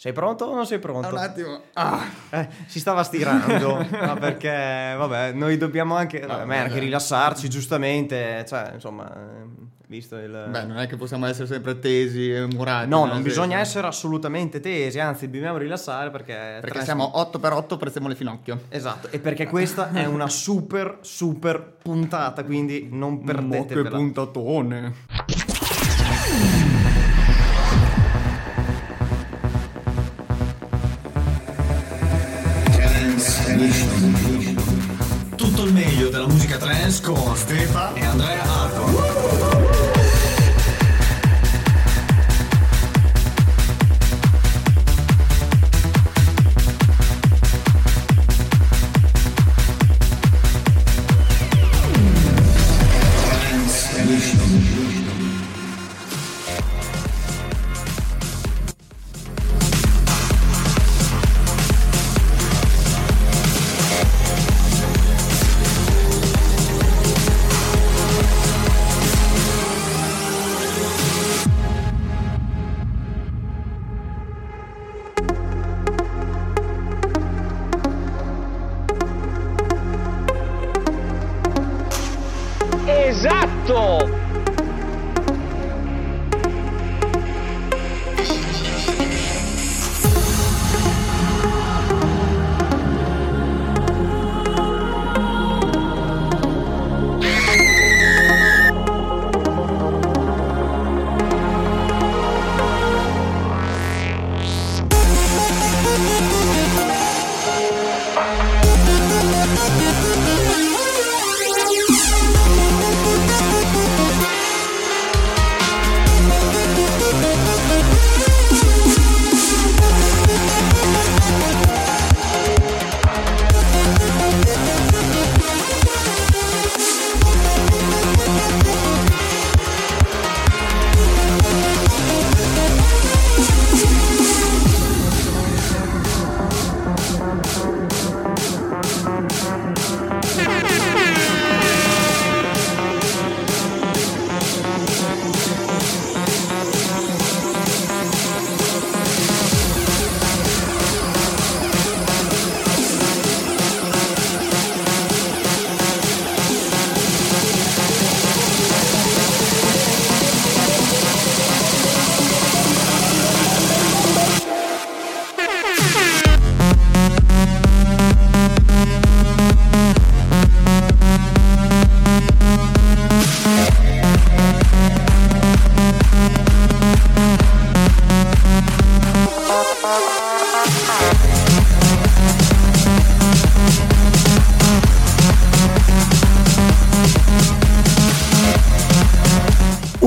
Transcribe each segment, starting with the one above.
Sei pronto o non sei pronto? Un attimo. Ah. Eh, si stava stirando, ma perché, vabbè, noi dobbiamo anche, No, vabbè, anche rilassarci, giustamente, cioè, insomma, eh, visto il... Beh, non è che possiamo essere sempre tesi e murati. no, non senso- bisogna essere assolutamente tesi, anzi, dobbiamo rilassare perché... Perché trans- siamo 8x8, prezziamo le finocchio. Esatto, e perché questa è una super, super puntata, quindi non Mo che perdetevela. puntatone. Musica trance con Stefa e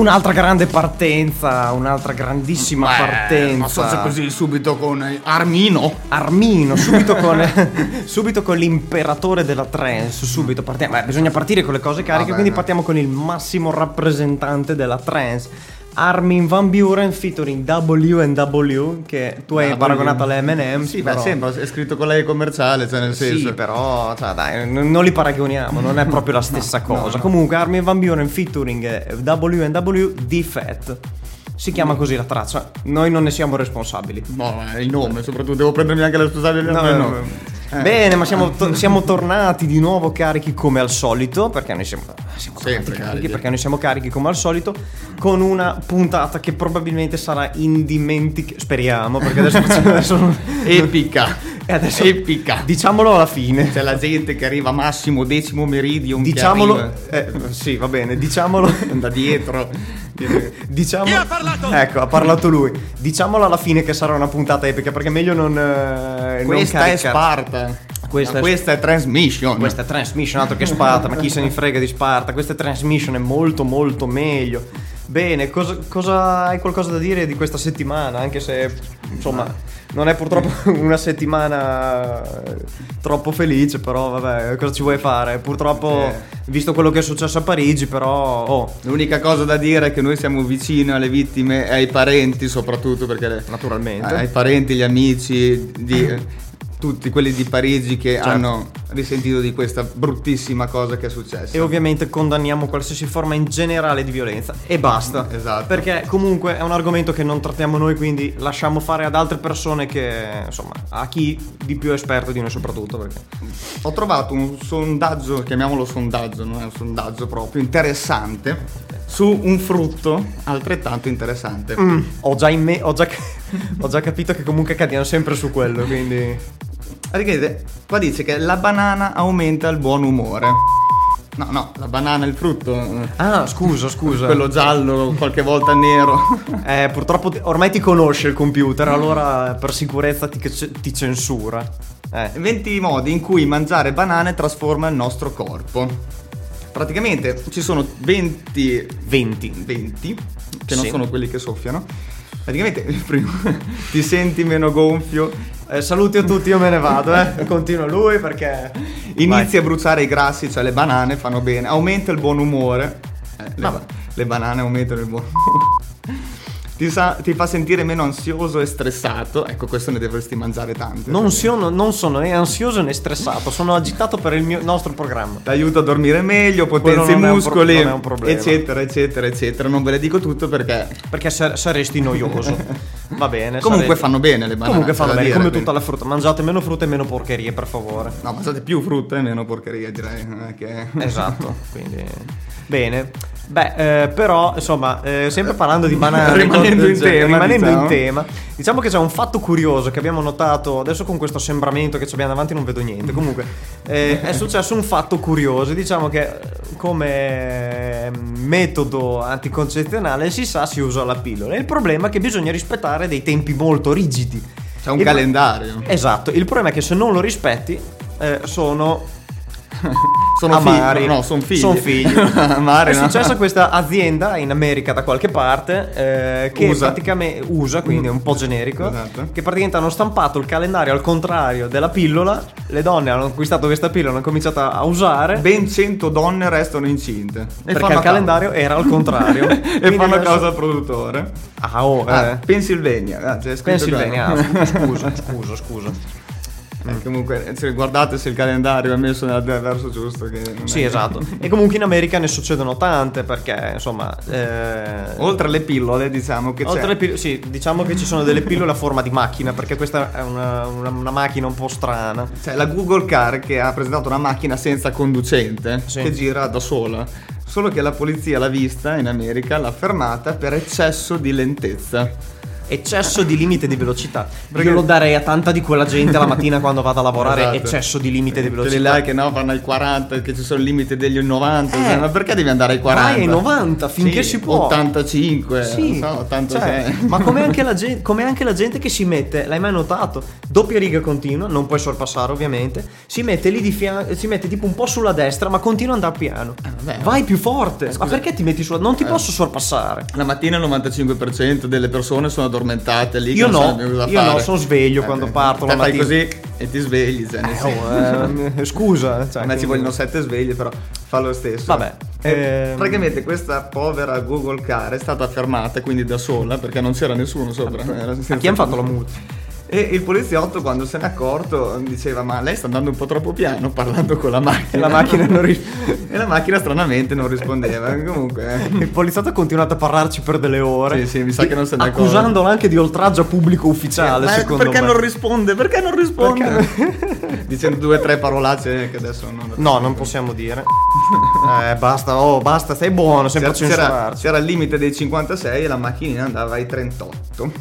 Un'altra grande partenza, un'altra grandissima Beh, partenza. Ma forse così subito con eh, Armino. Armino, subito con, subito con l'imperatore della trance, subito partiamo. Beh, bisogna partire con le cose cariche, quindi partiamo con il massimo rappresentante della trance. Armin Van Buren featuring W&W che tu hai W. paragonato alle M&M Sì, beh, sembra, è scritto con lei commerciale, cioè nel senso. Sì, però, cioè, dai, non li paragoniamo, non è proprio la stessa cosa. Comunque, Armin Van Buren featuring eh, W&W D-Fat. Si chiama così la traccia, noi non ne siamo responsabili. No, è il nome, soprattutto devo prendermi anche la responsabilità No, del no, nome. no. Eh. Bene, ma siamo, to- siamo tornati di nuovo carichi come al solito, perché noi siamo, siamo Sempre carichi, carichi. perché noi siamo carichi come al solito, con una puntata che probabilmente sarà indimenticabile, speriamo, perché adesso facciamo adesso Epica. E adesso Epica. diciamolo alla fine. C'è la gente che arriva massimo decimo meridium. che Diciamolo, eh, sì, va bene, diciamolo. da dietro. Diciamo, Ecco, ha parlato lui. Diciamolo alla fine che sarà una puntata epica, perché è meglio non. eh, non Questa è caricare- Sparta. Questa è- questa è Transmission. Questa è Transmission, altro che Sparta, ma chi se ne frega di Sparta? Questa è Transmission, è molto molto meglio. Bene, cosa, cosa- hai qualcosa da dire di questa settimana? Anche se, insomma, non è purtroppo una settimana eh, troppo felice, però vabbè, cosa ci vuoi fare? Purtroppo, visto quello che è successo a Parigi, però... Oh, L'unica cosa da dire è che noi siamo vicini alle vittime e ai parenti, soprattutto perché naturalmente. ai parenti, gli amici di tutti quelli di Parigi che Certo. hanno risentito di questa bruttissima cosa che è successa. E ovviamente condanniamo qualsiasi forma in generale di violenza. E basta. Esatto. Perché comunque è un argomento che non trattiamo noi, quindi lasciamo fare ad altre persone che, insomma, a chi di più esperto di noi soprattutto. Perché... Ho trovato un sondaggio, chiamiamolo sondaggio, non è un sondaggio proprio, interessante, su un frutto altrettanto interessante. Mm, ho, già in me- ho, già, ho già capito che comunque cadiamo sempre su quello, quindi... Praticamente, qua dice che la banana aumenta il buon umore. No, no, la banana è il frutto. Ah, scusa, scusa. Quello giallo, qualche volta nero. Eh, purtroppo ormai ti conosce il computer, allora per sicurezza ti, ti censura. Eh. 20 modi in cui mangiare banane trasforma il nostro corpo. Praticamente ci sono 20 20. 20 che non Sì. sono quelli che soffiano. Praticamente il primo ti senti meno gonfio, Eh, saluti a tutti, io me ne vado, eh. Continua lui perché... inizi a bruciare i grassi, cioè le banane fanno bene, aumenta il buon umore. Eh, le, le banane aumentano il buon umore. Ti, sa- ti fa sentire meno ansioso e stressato. Ecco, questo ne dovresti mangiare tante. Non sono, non sono né ansioso né stressato, sono agitato per il mio, nostro programma. Ti aiuta a dormire meglio, potenzia i pro- muscoli, non è un problema. eccetera, eccetera, eccetera. Non ve le dico tutto perché Perché sa- saresti noioso. Va bene. comunque saresti- fanno bene le banane. Comunque fanno bene, dire, come quindi- tutta la frutta. Mangiate meno frutta e meno porcherie, per favore. No, mangiate più frutta e meno porcheria, direi. che... Esatto, quindi... Bene. Beh, eh, però, insomma, eh, sempre parlando di banane, Rimanendo in genere, tema, rimanendo diciamo. in tema, diciamo che c'è un fatto curioso che abbiamo notato, adesso con questo assembramento che abbiamo davanti non vedo niente, comunque eh, è successo un fatto curioso, diciamo che eh, come metodo anticoncezionale si sa si usa la pillola, il problema è che bisogna rispettare dei tempi molto rigidi. C'è un Il- calendario. Esatto, il problema è che se non lo rispetti eh, sono Sono amari. figli. No, sono figli. Son figli. amari, è no? successa questa azienda in America da qualche parte eh, che USA. praticamente usa, quindi è un po' generico, Esatto. che praticamente hanno stampato il calendario al contrario della pillola. Le donne hanno acquistato questa pillola, hanno cominciato a usare. Ben 100 donne restano incinte. E perché il a calendario era al contrario. e Quindi fanno adesso- causa al produttore. Ah, oh, Ah, eh. Pennsylvania. Ah. Pennsylvania, ah, scusa, scusa, scusa. Eh, comunque, se guardate se il calendario è messo nel verso giusto. Sì, è- esatto. E comunque in America ne succedono tante perché, insomma, eh, Oltre alle pillole, diciamo che Oltre c'è. pillole, sì, diciamo che ci sono delle pillole a forma di macchina, perché questa è una, una- una macchina un po' strana. C'è la Google Car che ha presentato una macchina senza conducente Sì. che gira da sola. Solo che la polizia l'ha vista in America, l'ha fermata per eccesso di lentezza. Eccesso di limite di velocità. Perché- Io lo darei a tanta di quella gente la mattina quando vado a lavorare. Esatto. Eccesso di limite di Quelli velocità. là che no, vanno ai 40, che ci sono il limite degli 90. Eh, ma perché devi andare ai 40? vai ai 90 finché Sì, si può. 85, Sì, so, 86. cioè, ma come anche, la gente, come anche la gente che si mette, l'hai mai notato? Doppia riga continua, non puoi sorpassare ovviamente. Si mette lì di fianco, si mette tipo un po' sulla destra, ma continua ad andare piano. vabbè. Vai più forte. Ma scusa. perché ti metti sulla. Non ti Eh. posso sorpassare. La mattina il 95% delle persone sono addormentate lì. che Io no, io no, fare. sono sveglio quando parto te la fai così e ti svegli. Cioè, Eh, oh, eh, scusa. Cioè, a me ci vogliono sette sveglie, però fa lo stesso. Vabbè, Eh, ehm, Praticamente questa povera Google Car è stata fermata, quindi da sola, perché non c'era nessuno sopra. era A chi hanno fatto la multa? E il poliziotto, quando se n'è accorto, diceva: Ma lei sta andando un po' troppo piano parlando con la macchina. E la macchina ris- e la macchina stranamente non rispondeva. Comunque. eh. Il poliziotto ha continuato a parlarci per delle ore. Sì, sì, mi sa che non se ne accorge. Accusandolo anche di oltraggio a pubblico ufficiale, Ma secondo perché me. non risponde? Perché non risponde? Dicendo due o tre parolacce che adesso non. No, non possiamo dire. Eh, basta, oh, basta, stai buono, sempre C'era, c'era, c'era il limite dei 56 e la macchinina andava ai 38.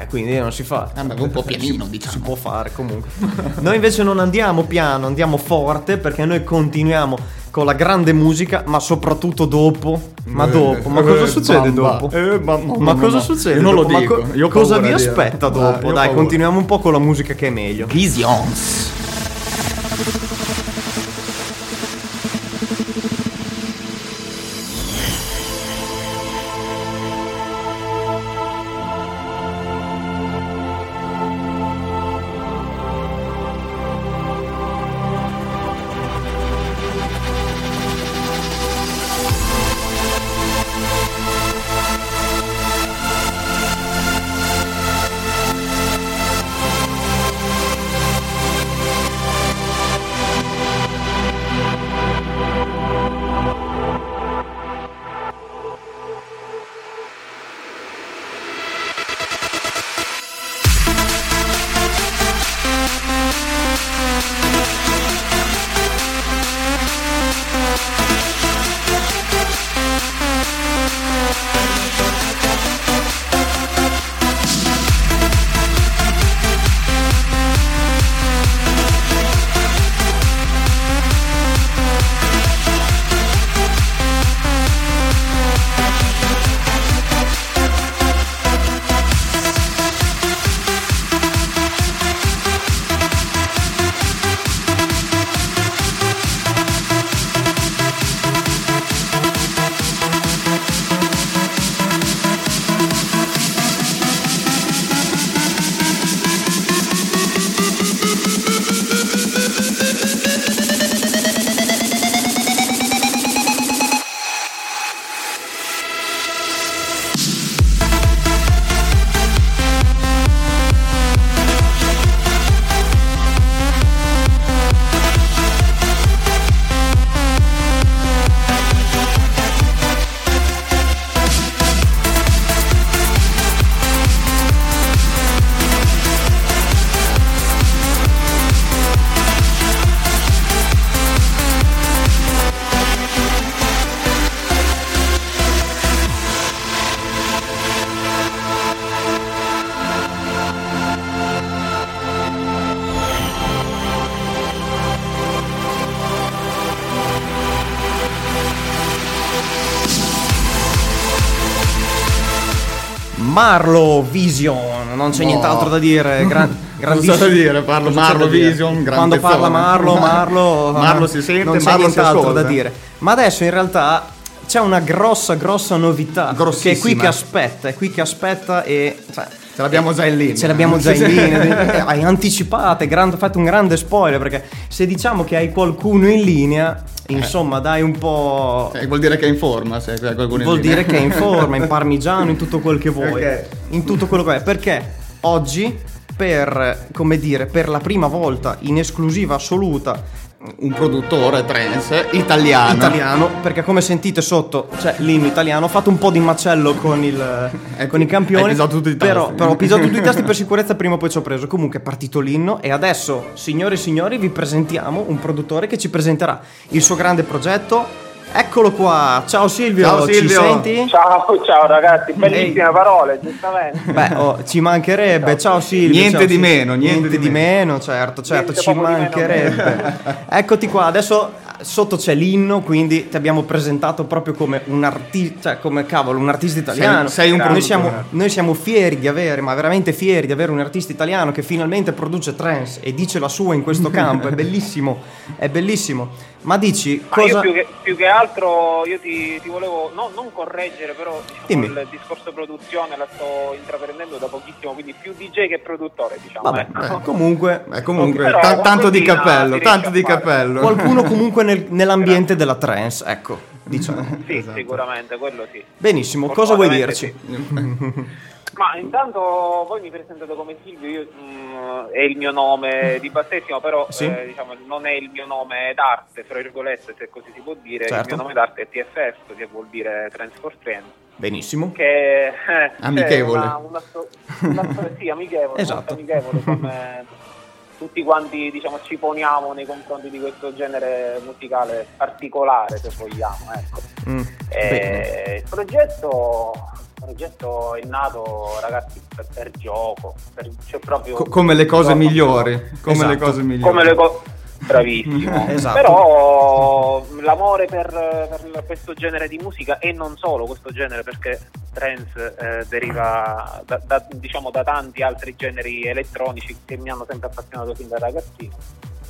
Eh, quindi non si fa. Andava un po' pianino, Si diciamo. può fare comunque. Noi invece non andiamo piano, andiamo forte perché noi continuiamo con la grande musica, ma soprattutto dopo. Ma Eh, dopo, ma eh, cosa succede bamba. dopo? Eh, ma- ma- Ma ma- cosa ma- succede? io non lo dico, co- cosa vi aspetta Ah, dopo? Dai, continuiamo un po' con la musica che è meglio. Visions. Marlo Vision, non c'è No. nient'altro da dire, gran, grandissimo. da dire, parlo Cosa Marlo dire? Vision, Quando parla Marlo, Marlo, Marlo si sente, non c'è Marlo nient'altro da dire. Ma adesso in realtà c'è una grossa, grossa novità che è qui che aspetta, è qui che aspetta e cioè, Ce l'abbiamo già in linea. Ce l'abbiamo già in linea, hai anticipato, hai fatto un grande spoiler perché se diciamo che hai qualcuno in linea, insomma dai un po'... Eh, vuol dire che è in forma, se Vuol dire che è in forma, in parmigiano, in tutto quel che vuoi. Ok. In tutto quello che è. Perché oggi, per, come dire, per la prima volta in esclusiva assoluta, Un produttore trance italiano. italiano, perché come sentite sotto c'è l'inno italiano, ho fatto un po' di macello con, il, Hai- con i campioni. hai pisato tutti i tasti. Però, però ho pisato tutti i tasti per sicurezza, prima o poi ci ho preso. Comunque è partito l'inno e adesso, signore e signori, vi presentiamo un produttore che ci presenterà il suo grande progetto. Eccolo qua, ciao Silvio, Ciao, ci Silvio. senti? Ciao, ciao ragazzi, bellissime parole, giustamente. Beh, oh, ci mancherebbe, ciao Silvio. Niente ciao, di Silvio. meno, niente di di meno, certo, certo, Niente ci meno. mancherebbe. Eccoti qua, adesso sotto c'è l'inno, quindi ti abbiamo presentato proprio come un artista, cioè come cavolo, un artista italiano. sei un noi produttore. siamo, noi siamo fieri di avere, ma veramente fieri di avere un artista italiano che finalmente produce trance e dice la sua in questo campo, è bellissimo, è bellissimo. Ma dici Ma io cosa... più che, più che altro io ti, ti volevo no, non correggere, però diciamo, il discorso produzione la sto intraprendendo da pochissimo, quindi più DJ che produttore, diciamo. Vabbè, ecco. comunque... Eh, comunque, Però ta- tanto di cappello, tanto di cappello. Qualcuno comunque nel- nell'ambiente della trance, ecco, diciamo. Sì, Esatto. sicuramente, quello sì. Benissimo, cosa vuoi dirci? Ma intanto voi mi presentate come Silvio, io, mm, è il mio nome di battesimo, però Sì. eh, diciamo, non è il mio nome d'arte, fra virgolette, se così si può dire. Certo. Il mio nome d'arte è TFF, che vuol dire Trans for Trends. Benissimo. che eh, Amichevole. una, una sto- una sì, amichevole, Esatto. amichevole come tutti quanti diciamo ci poniamo nei confronti di questo genere musicale particolare se vogliamo ecco. Mm, Eh, il progetto progetto è nato ragazzi per, per gioco per, cioè proprio Co- come le cose gioco, migliori. Come Esatto. le cose migliori. come le cose bravissimo Esatto. però l'amore per, per questo genere di musica e non solo questo genere perché trance eh, deriva da, da- diciamo da tanti altri generi elettronici che mi hanno sempre appassionato fin da ragazzino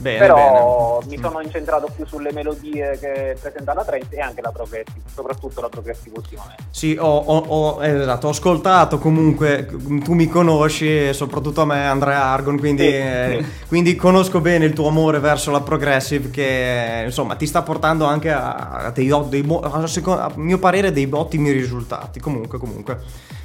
Bene, però bene. mi sono incentrato più sulle melodie che presenta la trance e anche la progressive soprattutto la progressive ultimamente Sì, ho, ho- ho- esatto, ho ascoltato comunque, tu mi conosci, e soprattutto a me Andrea Argon, quindi, Sì, eh, sì. quindi conosco bene il tuo amore verso la progressive che insomma ti sta portando anche a, a dei, dei a, seco- a mio parere dei ottimi risultati. Comunque, comunque,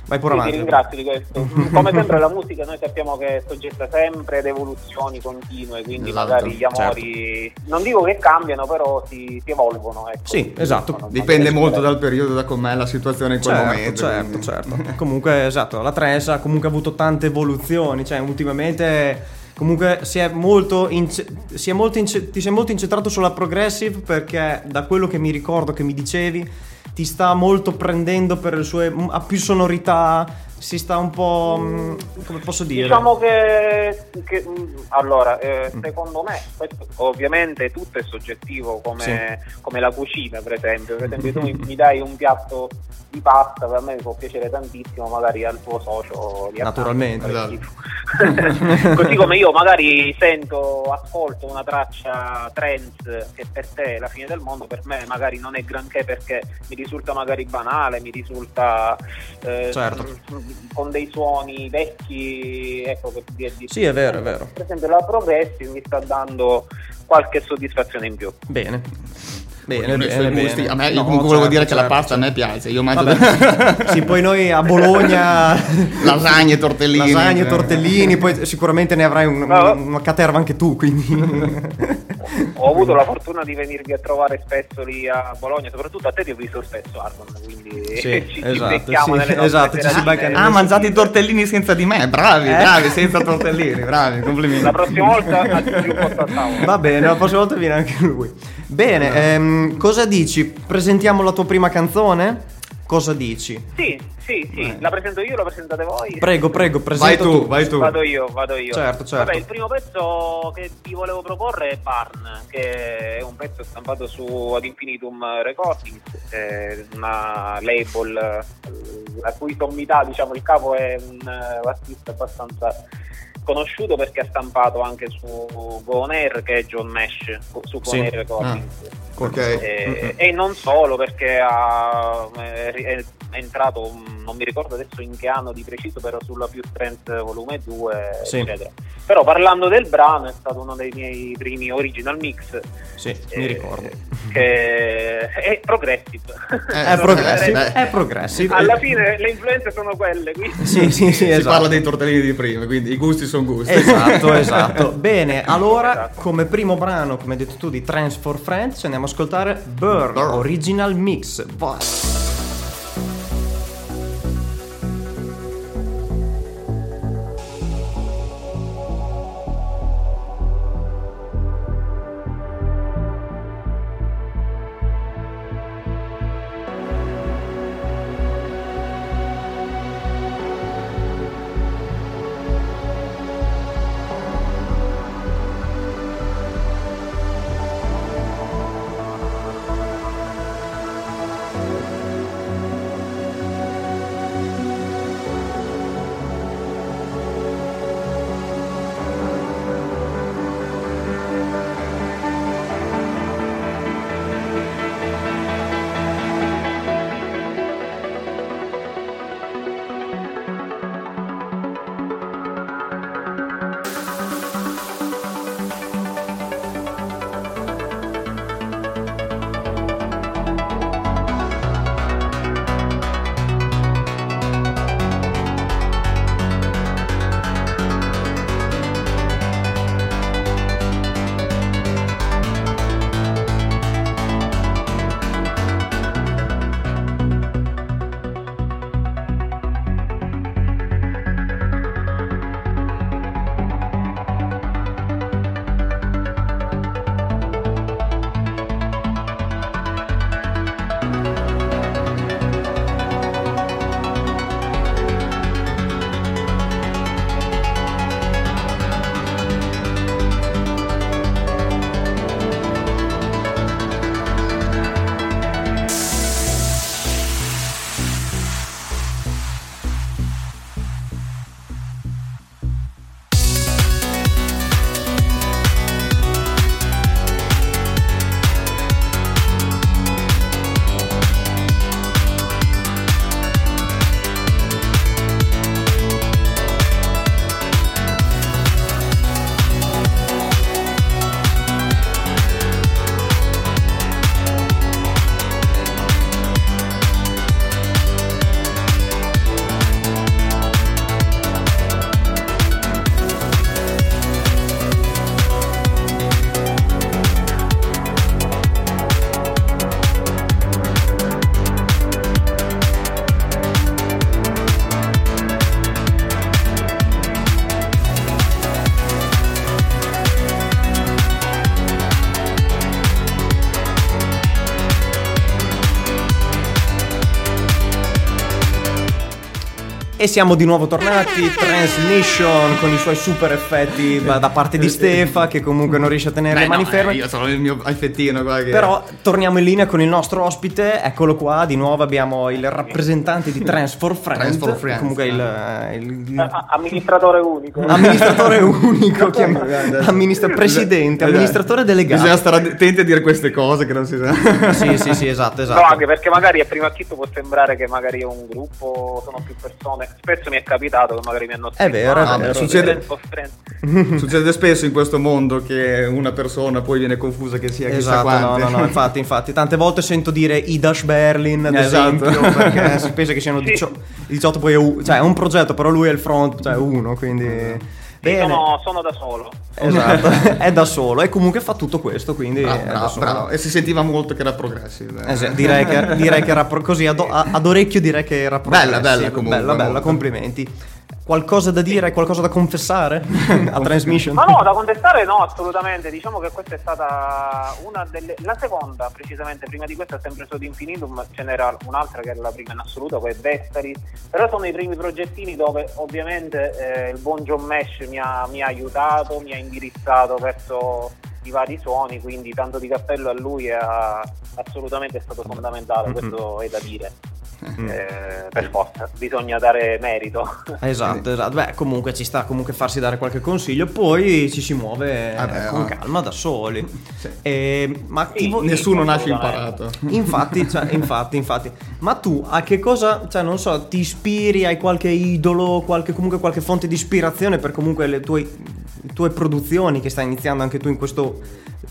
vai pure Sì, avanti. ti ringrazio di questo. Come sempre la musica noi sappiamo che è soggetta sempre ad evoluzioni continue, quindi Esatto, magari gli amori non dico che cambiano, però si, si evolvono. Ecco. Sì, esatto. Sono Dipende molto dal periodo, da com'è la situazione in quel Certo, momento. certo, quindi. certo. comunque, esatto, la trance ha comunque avuto tante evoluzioni, cioè ultimamente comunque si è molto, ince- si è molto ince- ti sei molto incentrato sulla progressive perché da quello che mi ricordo che mi dicevi ti sta molto prendendo per le sue ha più sonorità, si sta un po' mm, come posso dire? Diciamo che, che, mh, allora, eh, secondo me, ovviamente tutto è soggettivo come, come la cucina, per esempio. Per esempio, tu mi, dai un piatto di pasta, per me può piacere tantissimo, magari al tuo socio di Naturalmente, esatto. Così come io magari sento, ascolto una traccia trance che per te è la fine del mondo, per me magari non è granché perché mi risulta magari banale, mi risulta eh, Certo. Con dei suoni vecchi, ecco che di, di- Sì, è vero, è vero. Per esempio la Progressive mi sta dando qualche soddisfazione in più. Bene. Bene, bene, bene. gusti. A me, io No, comunque volevo certo, dire che la certo, pasta a certo. me piace. Io mangio Vabbè. sì, poi noi a Bologna lasagne, tortellini. lasagne, eh. tortellini, poi sicuramente ne avrai un- No. una caterva anche tu, quindi Ho avuto la fortuna di venirvi a trovare spesso lì a Bologna, soprattutto a te ti ho visto spesso Argon, quindi Sì, ci, esatto, becchiamo sì, nelle esatto, ci si Ah, mangiate i tortellini senza di me. Bravi, Eh? bravi, senza tortellini. Bravi, complimenti. La prossima volta aggiungi un posto a tavola. Va bene, la prossima volta viene anche lui. Bene, ehm, cosa dici? Presentiamo la tua prima canzone? Cosa dici? Sì, sì, sì, la presento io, la presentate voi? Prego, prego, presenta Vai tu, vai tu. Vado io, vado io. Certo, certo. Vabbè, il primo pezzo che vi volevo proporre è Barn, che è un pezzo stampato su Ad Infinitum Recordings, è una label eh, la cui sommità, diciamo, il capo è un eh, artista abbastanza conosciuto perché ha stampato anche su Go On Air, che è John Nash, su Go Sì. Recordings. Ok. E, e non solo perché ha- è, è entrato, mm, non mi ricordo adesso in che anno di preciso, però sulla Più Strength volume 2, Sì. eccetera. Però parlando del brano è stato uno dei miei primi original mix. Sì, mi eh, ricordo. Che è progressive. Eh, È progressive, è progressive. Alla fine le influenze sono quelle, quindi Sì, sì, sì, Si esatto. parla dei tortellini di prima, quindi i gusti sono gusti. Esatto, esatto. Bene, allora Esatto. come primo brano, come hai detto tu, di Trans for Friends, andiamo ad ascoltare Burn, Burn. Original Mix. Vai. E siamo di nuovo tornati, Transmission con i suoi super effetti da parte di Stefa che comunque non riesce a tenere Beh, le mani no, ferme. eh, io sono il mio effettino qua che... Però torniamo in linea con il nostro ospite, eccolo qua, di nuovo abbiamo il rappresentante di Trans for Friends, Trans for Friends, comunque il, il- amministratore unico. amministratore unico, amministra- presidente, Esatto. amministratore delegato. Bisogna stare attenti a dire queste cose che non si sa. Sì, sì, sì, esatto, No, esatto. anche perché magari a prima acchito può sembrare che magari è un gruppo, sono più persone. Spesso mi è capitato che magari mi hanno È vero, è "Ah, vero. Succede- Friends of Friends". Succede spesso in questo mondo che una persona poi viene confusa che sia chissà Esatto, no, quante. no, no, infatti, infatti, tante volte sento dire i Dash Berlin, ad Esatto. esempio, perché si pensa che siano Sì. 18, 18 poi è u- cioè è un progetto, però lui è il front, cioè è uno, quindi Sì, bene. sono, sono da solo. Esatto, è da solo e comunque fa tutto questo, quindi da bravo, bravo. E si sentiva molto che era progressive. Eh sì, direi, che, direi che era pro- così ad, ad orecchio direi che era Bella, progressive. bella comunque, bella, bella, molto. complimenti. Qualcosa da dire, qualcosa da confessare a Transmission? Ma no, da contestare no, assolutamente. Diciamo che questa è stata una delle. La seconda, precisamente, prima di questa, sempre Sod Infinitum, ce n'era un'altra che era la prima in assoluto, che è Vestaris. Però sono i primi progettini dove ovviamente eh, il buon John Mesh mi ha, mi ha aiutato, mi ha indirizzato verso i vari suoni, quindi tanto di cappello a lui è assolutamente stato fondamentale, questo è da dire. Eh, per forza, bisogna dare merito. Esatto, esatto. Beh, comunque ci sta comunque farsi dare qualche consiglio, poi ci si muove Vabbè, con oh. calma da soli. E- ma Sì, vo- Nessuno sì, nasce imparato. Infatti, cioè, infatti, infatti. Ma tu a che cosa, cioè non so, ti ispiri, hai qualche idolo, qualche, comunque qualche fonte di ispirazione per comunque le tue, le tue produzioni che stai iniziando anche tu in questo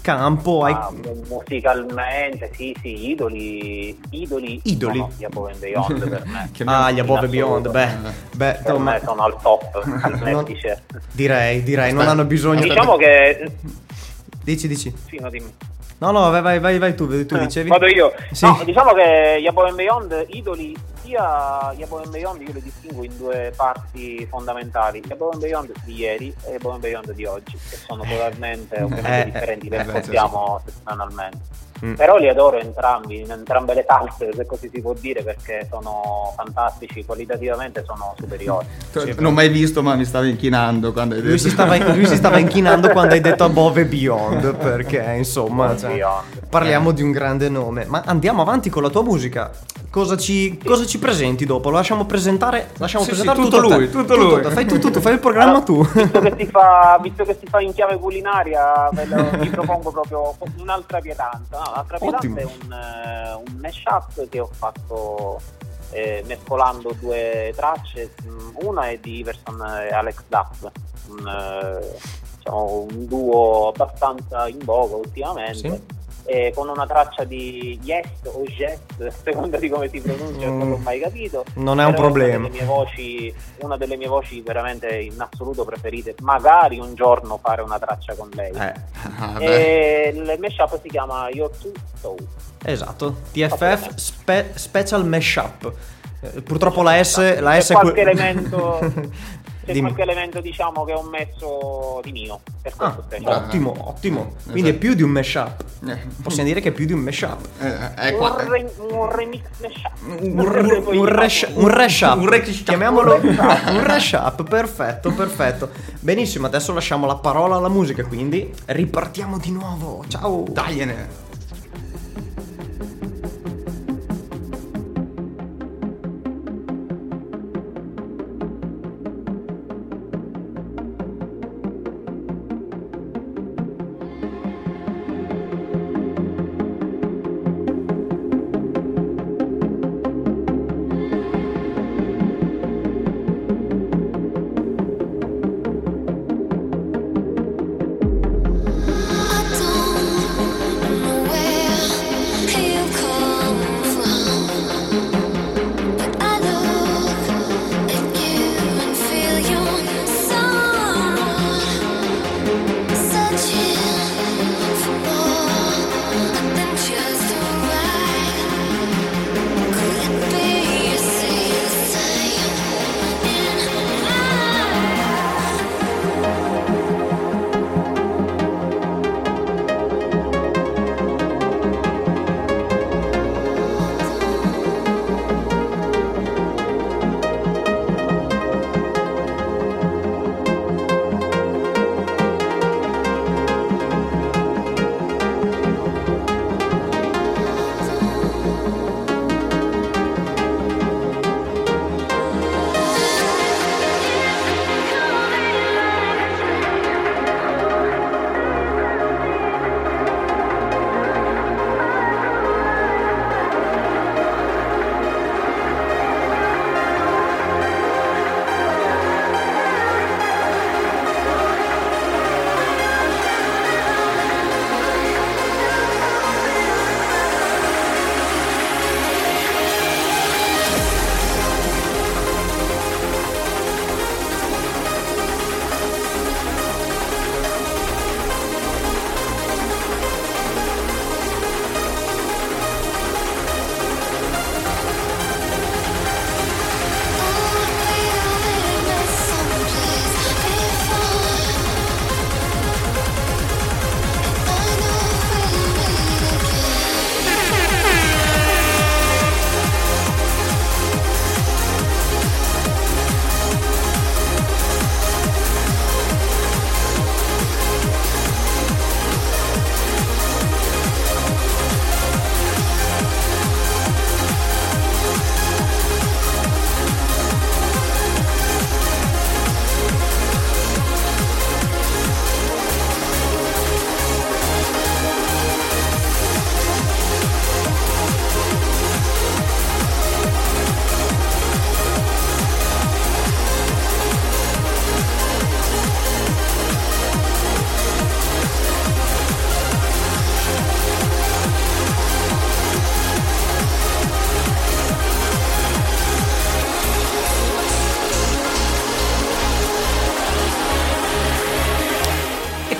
campo? Hai... Ah, musicalmente, sì, sì, idoli, idoli, Idoli? sono gli Above and Beyond per me. Ah, gli Above and Beyond, beh, beh, Per me sono al top, al Non- vertice. direi, direi, non hanno bisogno Diciamo che... Dici, dici. Sì, no, dimmi. No, no, vai, vai, vai, vai tu, tu Eh, dicevi. Vado io. Sì. No, diciamo che gli Above and Beyond, idoli, sia gli Above and Beyond io li distingo in due parti fondamentali. Gli Above and Beyond di ieri e gli Above and Beyond di oggi, che sono totalmente ovviamente Eh, differenti, li eh, beh, ascoltiamo settimanalmente. Mm. Però li adoro entrambi, in entrambe le salse, se così si può dire, perché sono fantastici, qualitativamente sono superiori. Sì, non ho mai visto, ma mi stavo inchinando quando hai detto. Lui si, stava, lui si stava inchinando quando hai detto Above e Beyond, perché insomma, Above cioè, Beyond. parliamo di un grande nome. Ma andiamo avanti con la tua musica. Cosa ci, cosa ci presenti dopo? Lo lasciamo presentare? Lasciamo Sì, presentare sì, tutto te. lui, tutto lui. Fai tu tutto, fai il programma tu. Visto che, si fa, visto che si fa in chiave culinaria, ve lo, vi propongo proprio un'altra pietanza. No, l'altra pietanza Ottimo. è un, eh, un mashup che ho fatto eh, mescolando due tracce. Una è di Iverson e Alex Duff, un, eh, diciamo, un duo abbastanza in voga ultimamente. Sì. Eh, con una traccia di Yes o Yes, a seconda di come si pronuncia, non l'ho mai capito. Non è un problema. Una delle, mie voci, una delle mie voci veramente in assoluto preferite. Magari un giorno fare una traccia con lei. Eh. E il mashup si chiama Your Two Soul. esatto. TFF Spe- Special Mashup. Eh, purtroppo la S, la S è que- qualche elemento, c'è Dimmi. qualche elemento diciamo che ho messo di mio. Per Ah, ottimo, ottimo. Quindi è Esatto. più di un mashup. Eh, Possiamo dire che è più di un mashup. eh, è un, qua- re- un remix mashup. Un, un, un, resh- un reshup. Un reshup. Chiamiamolo un reshup. Perfetto, perfetto. Benissimo, adesso lasciamo la parola alla musica, quindi ripartiamo di nuovo. Ciao. Dagliene.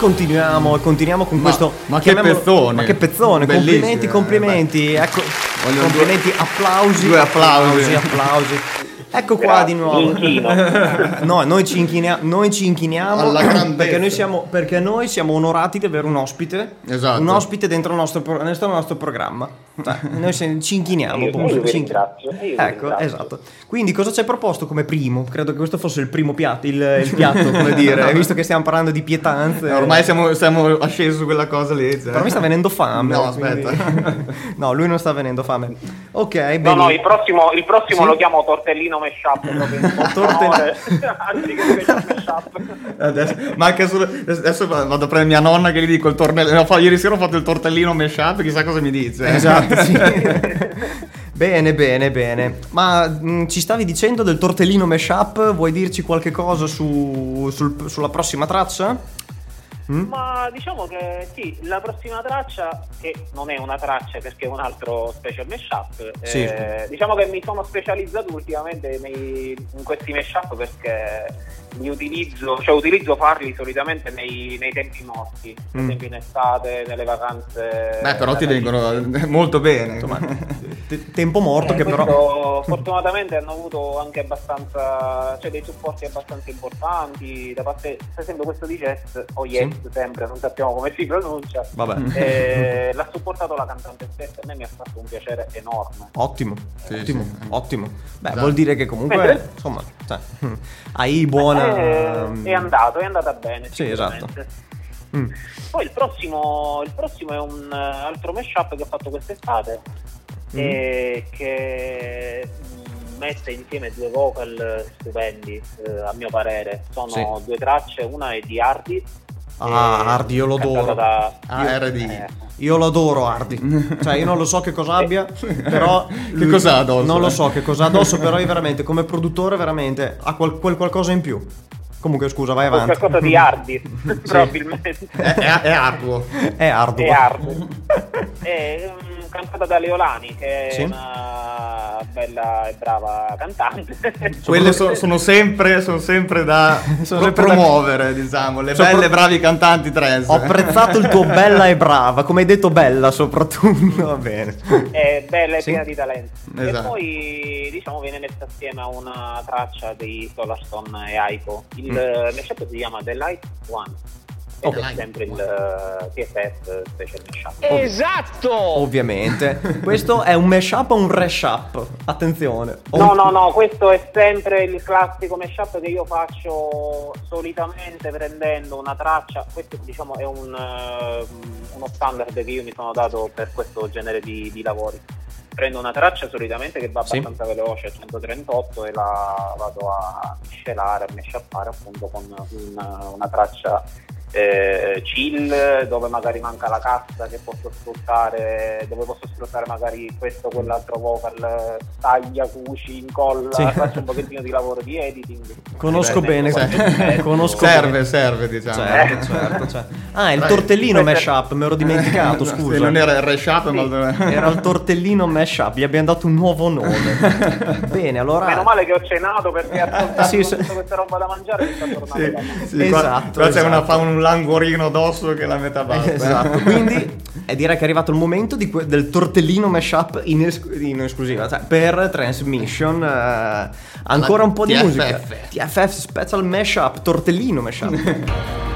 Continuiamo, continuiamo con Ma- questo. ma che pezzone. Ma che pezzone! Bellissimo, Complimenti, eh, complimenti. Ecco, Voglio complimenti, applausi. due applausi. applausi. Ecco qua di nuovo. No, noi ci, inchinia- noi ci inchiniamo perché noi, siamo, perché noi siamo onorati di avere un ospite. Esatto. Un ospite dentro il nostro, pro- dentro il nostro programma. Cioè, noi se- ci inchiniamo. Io- io vi ci ringrazio, io Ecco, esatto. Quindi cosa ci hai proposto come primo? Credo che questo fosse il primo piatto, il, il piatto, come dire, visto che stiamo parlando di pietanze. Eh, Ormai siamo, siamo ascesi su quella cosa lì. cioè. Però mi sta venendo fame. No, quindi- aspetta. no, lui non sta venendo fame. Ok, No, bene. no, il prossimo, il prossimo Sì? lo chiamo tortellino mashup proprio in. Adesso, ma anche solo, adesso vado a prendere mia nonna che gli dico il tornellino. Ieri sera ho fatto il tortellino mashup, chissà cosa mi dice. Esatto, sì. bene, bene, bene. Ma mh, ci stavi dicendo del tortellino mashup? Vuoi dirci qualche cosa su- sul- sulla prossima traccia? Ma diciamo che sì, la prossima traccia, che non è una traccia perché è un altro special mashup, Sì. eh, diciamo che mi sono specializzato ultimamente nei- in questi mashup perché li utilizzo, cioè utilizzo farli solitamente nei, nei tempi morti, per Mm. esempio in estate, nelle vacanze. Beh, però ti vengono molto bene. Insomma, te- tempo morto Eh, che però... fortunatamente hanno avuto anche abbastanza cioè dei supporti abbastanza importanti da parte per esempio questo di Jess o Yes sempre non sappiamo come si pronuncia Vabbè. eh, l'ha supportato la cantante stessa a me mi ha fatto un piacere enorme Ottimo, Sì, ottimo, sì. ottimo. Beh, Esatto. vuol dire che comunque, Mentre- insomma, cioè, hai buona... Eh, è andato è andata bene Sì, esatto. Mm. poi il prossimo il prossimo è un eh, altro mashup che ho fatto quest'estate Mm. e che mm, mette insieme due vocal stupendi eh, a mio parere sono Sì. due tracce una è di Hardy Ah, Hardy, io lo adoro. da- Ah, RD. eh, Io lo adoro Hardy. Cioè, io non lo so che cosa abbia, però. Che cosa ha addosso, Non lo eh? so che cosa ha addosso, però io veramente, come produttore, veramente ha quel, quel qualcosa in più. Comunque, scusa, vai avanti. qualcosa di Hardy probabilmente È, è, è arduo. È arduo. è Hardy è mm, cantata da Leolani che Sì. è una bella e brava cantante Quelle so- sono, sempre, sono sempre da Sono sempre da- promuovere, diciamo. Le Sopra- belle, bravi cantanti trans. Ho apprezzato il tuo bella e brava, come hai detto bella soprattutto. Va bene. è bella e Sì. piena di talento. Esatto. E poi diciamo viene messa assieme a una traccia di Solarstone e Aiko. Il mm. mashup si chiama The Light One. Ed Ok. è sempre il uh, TFS Special Mashup. Esatto! Ovviamente. Questo è un mashup o un reshup? Attenzione. O No, un- no, no, questo è sempre il classico mashup che io faccio solitamente prendendo una traccia. Questo diciamo è un, eh, uno standard che io mi sono dato per questo genere di, di lavori. Prendo una traccia solitamente che va Sì. abbastanza veloce a 138 e la vado a miscelare, a mashuppare appunto con un- una traccia eh, chill dove magari manca la cassa che posso sfruttare dove posso sfruttare magari questo o quell'altro vocal taglia, cuci, incolla Sì. faccio un pochettino di lavoro di editing Conosco bene. eh, Conosco serve, bene. serve, diciamo. Certo, certo, certo. Ah, il Dai. tortellino Questo- mashup, me ero dimenticato, Sì, scusa. non era il reshup, ma Era il tortellino mashup, gli abbiamo dato un nuovo nome. Bene, allora. meno male che ho cenato perché ascoltando Sì, sì. tutta questa roba da mangiare mi sta tornando Sì, sì, qua- Esatto, qua c'è esatto. una, fa un languorino d'osso che la metà basta. Esatto, quindi eh, direi che è arrivato il momento di que- del tortellino mashup in, es- in esclusiva cioè, per Transmission. eh, ancora un po' di TFF. musica. TFF Special Mashup, tortellino mashup.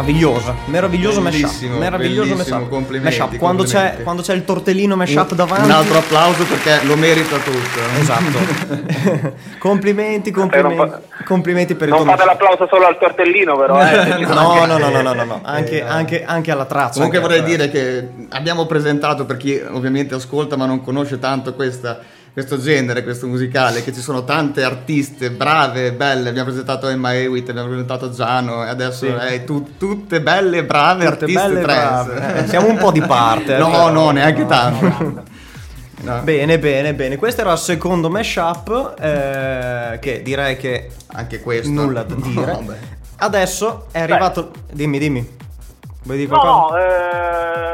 meravigliosa, meraviglioso mashup, Bellissimo, meraviglioso bellissimo, mashup. complimenti, Mashup, quando, c'è, complimenti. quando c'è il tortellino mashup Un- davanti. Un altro applauso perché lo merita tutto. Esatto. complimenti, non complimenti, fa- complimenti per il Non tuo fate l'applauso solo al tortellino, però. Eh. No, no, no, no, no, no, no. Anche, Eh, anche, anche alla traccia. Comunque vorrei dire che abbiamo presentato per chi ovviamente ascolta ma non conosce tanto questa- questo genere, questo musicale, che ci sono tante artiste brave, belle. Abbiamo presentato Emma Hewitt, abbiamo presentato Giano e adesso Sì. è tu- tutte belle brave Tutte artiste belle trans. brave. Eh, siamo un po' di parte, eh, no, però. no, neanche tanto. No. Bene, bene, bene. Questo era il secondo mashup. eh, che direi che Anche questo. nulla da dire. No, beh. Adesso è arrivato. Dimmi, dimmi. Vuoi dire No, qualcosa? no,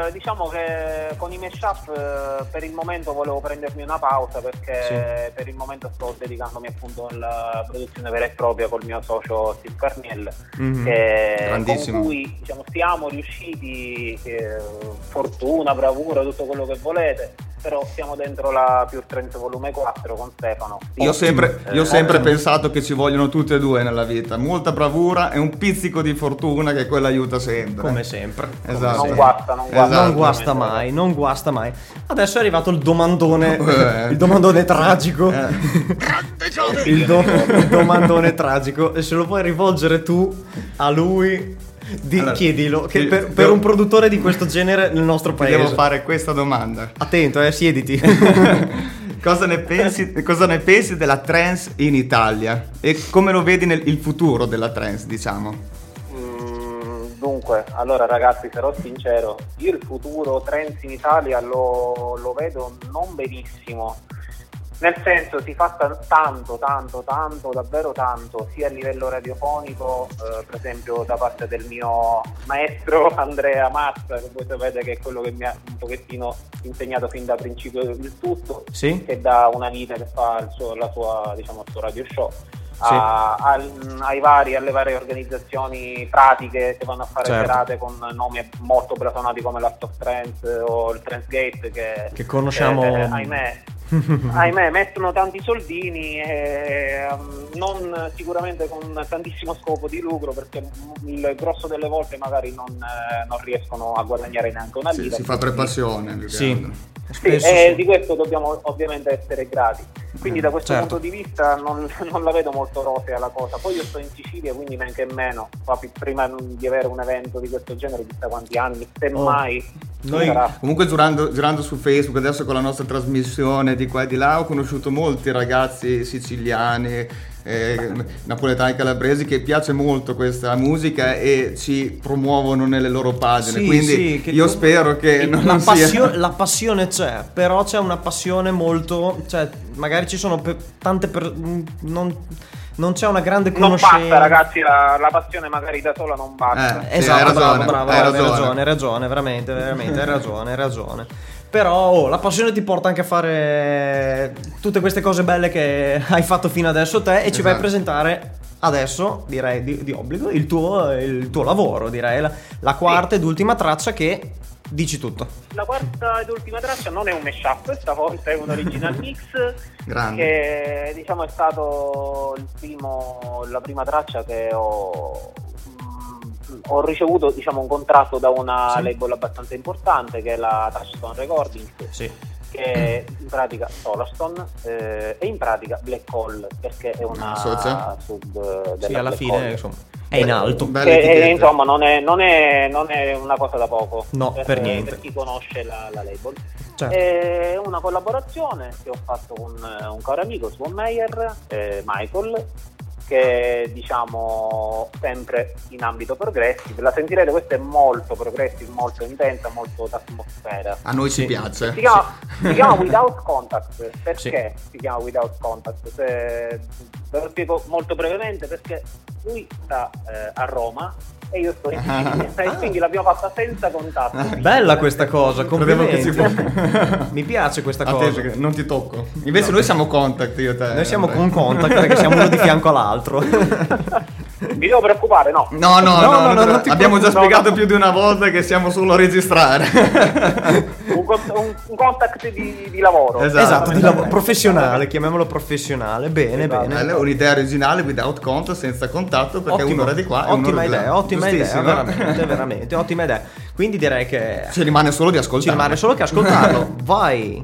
eh, diciamo che con i mashup eh, per il momento volevo prendermi una pausa perché per il momento sto dedicandomi appunto alla produzione vera e propria col mio socio Steve Carniel Mhm. che- con cui diciamo, siamo riusciti, eh, fortuna, bravura, tutto quello che volete, però siamo dentro la Pure Trends volume 4 con Stefano. Io ho sempre, io Eh, sempre pensato che ci vogliono tutte e due nella vita, molta bravura e un pizzico di fortuna che quella aiuta sempre. Come sempre. come Esatto. Non sempre. guasta, non guasta. Esatto. Non guasta mai, non guasta mai. Adesso è arrivato il domandone, Eh. il domandone tragico. Eh. Il, do- il domandone tragico. E se lo puoi rivolgere tu a lui, di- Allora, chiedilo. Che ti- per, devo- per un produttore di questo genere nel nostro paese. devo fare questa domanda. Attento, eh, siediti. cosa, ne pensi, cosa ne pensi della trance in Italia? E come lo vedi nel il futuro della trance, diciamo? Mm, Dunque, allora ragazzi, sarò sincero, io il futuro trends in Italia lo, lo vedo non benissimo. Nel senso si fa ta- tanto, tanto, tanto, davvero tanto, sia a livello radiofonico, eh, per esempio da parte del mio maestro Andrea Mazza, che voi sapete che è quello che mi ha un pochettino insegnato fin da principio il tutto, Sì? che da una vita che fa il suo, la sua, diciamo, il suo radio show. A- al- ai vari, alle varie organizzazioni pratiche che vanno a fare Certo. serate con nomi molto blasonati come l'Art of Trends o il Transgate che, Che conosciamo- eh, ahimè, ahimè mettono tanti soldini e um, non sicuramente con tantissimo scopo di lucro perché il grosso delle volte magari non, eh, non riescono a guadagnare neanche una Si, lira si fa per passione. Sì. Sì, Spesso e sì. di questo dobbiamo ovviamente essere grati. Quindi da questo certo. punto di vista non, non la vedo molto rosea la cosa. Poi io sto in Sicilia, quindi men che meno. Prima di avere un evento di questo genere, chissà quanti anni, semmai Noi- sarà. Comunque girando, girando su Facebook, adesso con la nostra trasmissione di qua e di là, ho conosciuto molti ragazzi siciliani, eh, napoletani, calabresi che piace molto questa musica e ci promuovono nelle loro pagine. Sì, Quindi sì, che io tu- spero che non, la, non sia... la passione c'è, però c'è una passione molto. Cioè, magari ci sono pe- tante per- mm, non, non c'è una grande Non conoscenza. basta, ragazzi, la, la passione magari da sola non basta. Eh, sì, Esatto, hai bravo, ragione, bravo, hai hai ragione. ragione, hai ragione, veramente, veramente, hai ragione, hai ragione. Però oh, la passione ti porta anche a fare tutte queste cose belle che hai fatto fino adesso te e ci vai a Esatto. presentare adesso, direi di, di obbligo, il tuo, il tuo lavoro, direi, la, la quarta ed ultima traccia che dici tutto. La quarta ed ultima traccia non è un mashup, stavolta è un original mix Grande. che diciamo è stato il primo, la prima traccia che ho, ho ricevuto diciamo, un contratto da una Sì. label abbastanza importante che è la Touchstone Recordings Sì. che è in pratica Solarstone eh, e in pratica Black Hole perché è una Socia. sub eh, della Sì, alla Black fine, insomma, è in alto. Etichetta. eh, insomma non è, non, è, non è una cosa da poco No, per niente. per chi conosce la, la label Certo. è una collaborazione che ho fatto con eh, un caro amico Swan Meyer, eh, Michael che diciamo sempre in ambito progressive la sentirete questa è molto progressive molto intensa molto d'atmosfera A noi Sì. ci piace. si chiama, si chiama Without Contact perché si chiama Without Contact? Se- ve lo spiego molto brevemente perché lui sta eh, a Roma e io sto in Sicilia e quindi l'abbiamo fatta senza contatto Bella questa cosa, complimenti. Mi piace questa A te, cosa. perché non ti tocco. Invece noi siamo contact, io e te. Noi siamo con contact perché siamo uno di fianco all'altro. mi devo preoccupare no No, no, No, no, no, abbiamo già spiegato più di una volta che siamo solo a registrare. con- un- un contact di, di lavoro. Esatto. Esatto, di lavoro professionale, chiamiamolo professionale. Bene, Esatto. bene. Un'idea originale without contact, senza contatto, perché Ottima- un'ora di qua e ottima un'ora di là. idea, ottima idea, veramente, veramente, ottima idea. Quindi direi che Ci rimane solo di ascoltare. ci rimane solo che ascoltarlo. Vai.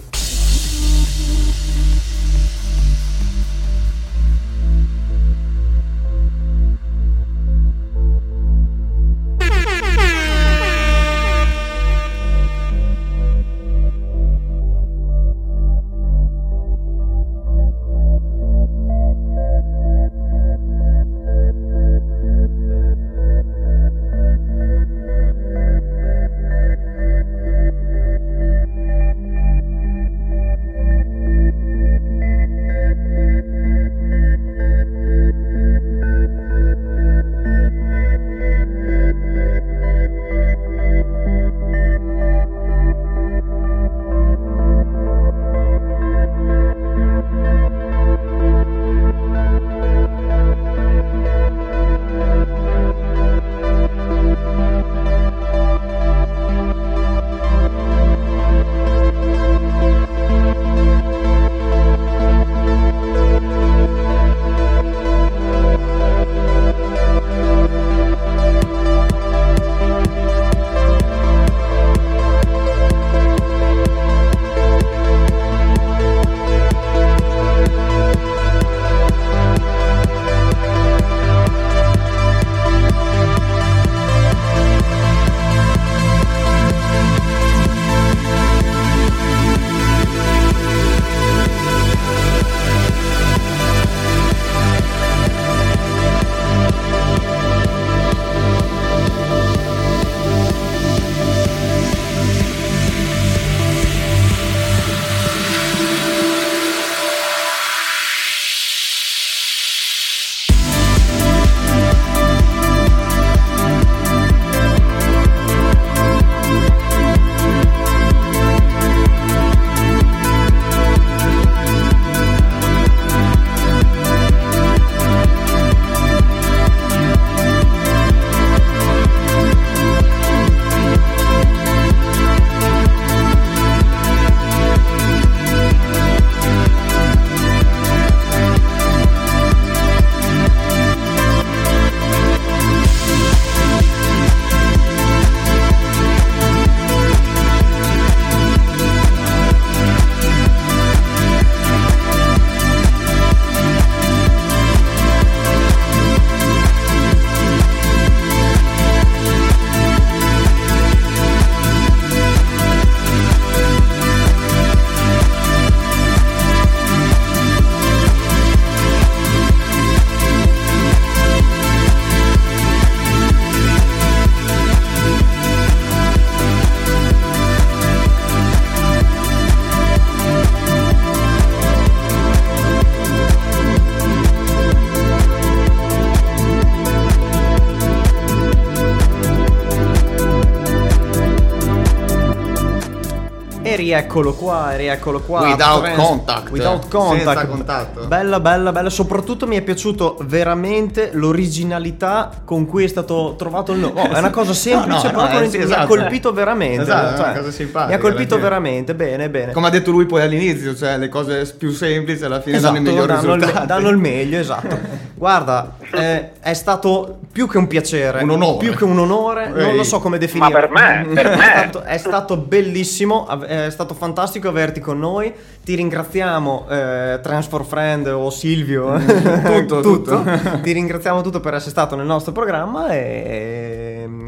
Rieccolo qua, rieccolo qua. Without Trans- contact. Without contact. Senza contatto. Bella, bella, bella. Soprattutto mi è piaciuto veramente l'originalità con cui è stato trovato il nome. Oh, è una cosa semplice, No, no, però no, sì, mi ha esatto. colpito veramente. Esatto, è cioè, una cosa simpatica, Mi ha colpito veramente. Bene, bene. Come ha detto lui poi all'inizio, cioè le cose più semplici alla fine Esatto, danno il, risultati. danno il meglio, esatto. Guarda, eh, è stato più che un piacere, Un onore. più che un onore, non Ehi. lo so come definire. per me, per me. È stato, è stato bellissimo, è stato fantastico averti con noi. Ti ringraziamo, eh, Trans for Friend o Silvio, tutto, tutto. Ti ringraziamo tutto per essere stato nel nostro programma. E...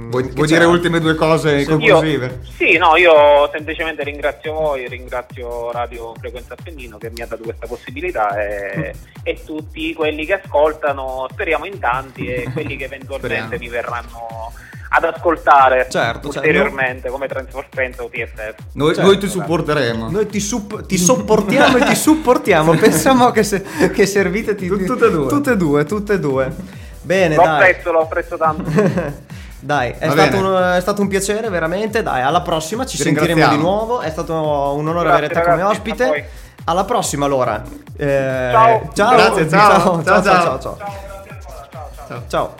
Vuoi, che vuoi c'è? dire ultime due cose Io, conclusive? sì, no, io semplicemente ringrazio voi, ringrazio Radio Frequenza Appennino che mi ha dato questa possibilità e, e tutti quelli che ascoltano, speriamo in tanti e quelli che eventualmente mi verranno ad ascoltare Certo, certo. ulteriormente come Transforpenza o TFF. Noi, Certo, noi ti supporteremo. Noi ti, sup- ti sopportiamo e ti supportiamo. Pensiamo che, se- che servite ti- Tut- tutte e due. Tutte e due, tutte e due. Bene, Lo dai. apprezzo, lo apprezzo tanto. Dai, è stato, un, è stato un piacere, veramente. Dai, alla prossima ci Ti sentiremo di nuovo. È stato un onore Grazie, avere te come ospite. Alla prossima, allora. Eh, Ciao. ciao. Grazie, ciao. ciao, ciao, Ciao, ciao, ciao. ciao. Ciao.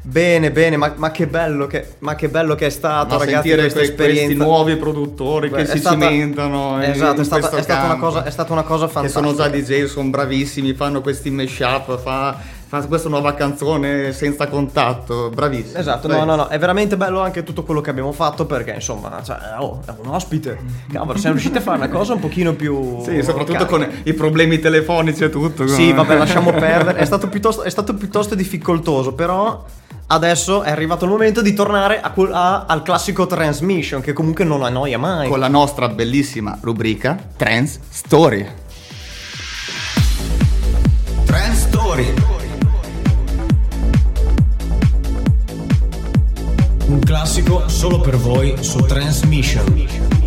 Bene, bene, ma, ma che bello che, ma che bello che è stato, Ma ragazzi, sentire questa que- questi esperienza. nuovi produttori Beh, che è si stata- cimentano in- Esatto, è in stata, è stata una campo. cosa, è stata una cosa che fantastica. sono già DJ, sono bravissimi, fanno questi mashup, fa, fa questa nuova canzone senza contatto, bravissimi. Esatto, no, no, no, è veramente bello anche tutto quello che abbiamo fatto perché insomma, cioè, oh, è un ospite. Cavolo, siamo riusciti a fare una cosa un pochino più... Sì, soprattutto carica. con i problemi telefonici e tutto. Sì, vabbè, lasciamo perdere. È stato, piuttosto, è stato piuttosto difficoltoso, però adesso è arrivato il momento di tornare a a- al classico transmission, che comunque non annoia mai. Con la nostra bellissima rubrica Trends Story. Trend Story. Classico solo per voi su Transmission.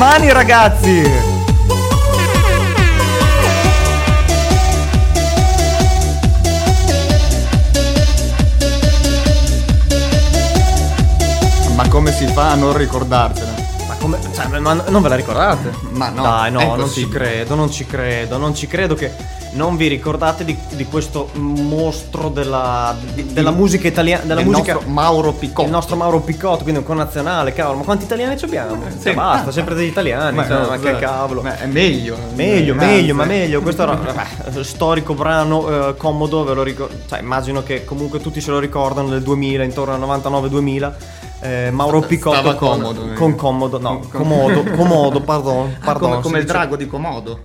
Mani, ragazzi! Ma come si fa a non ricordarcela? Ma come. Cioè, ma non ve la ricordate? Ma no, Dai, no, non ci credo, non ci credo, non ci credo che. Non vi ricordate di, di questo mostro della, di- della musica italiana, della Il musica, nostro Mauro Picotto. il nostro Mauro Piccotto, quindi un connazionale, cavolo, ma quanti italiani ci abbiamo? sì. Cioè, basta, sempre degli italiani, Ma, cioè, no, ma che cavolo. ma è meglio. Meglio, Eh, meglio, ma meglio. Questo era vabbè, storico brano eh, comodo, ve lo ricordo. Cioè, immagino che comunque tutti se lo ricordano del 2000, intorno al 99-2000. Eh, Mauro Piccotto Stava con, comodo, eh. con comodo, no, comodo, comodo, pardon, Ah, pardon. come, come si il dice- drago di Comodo.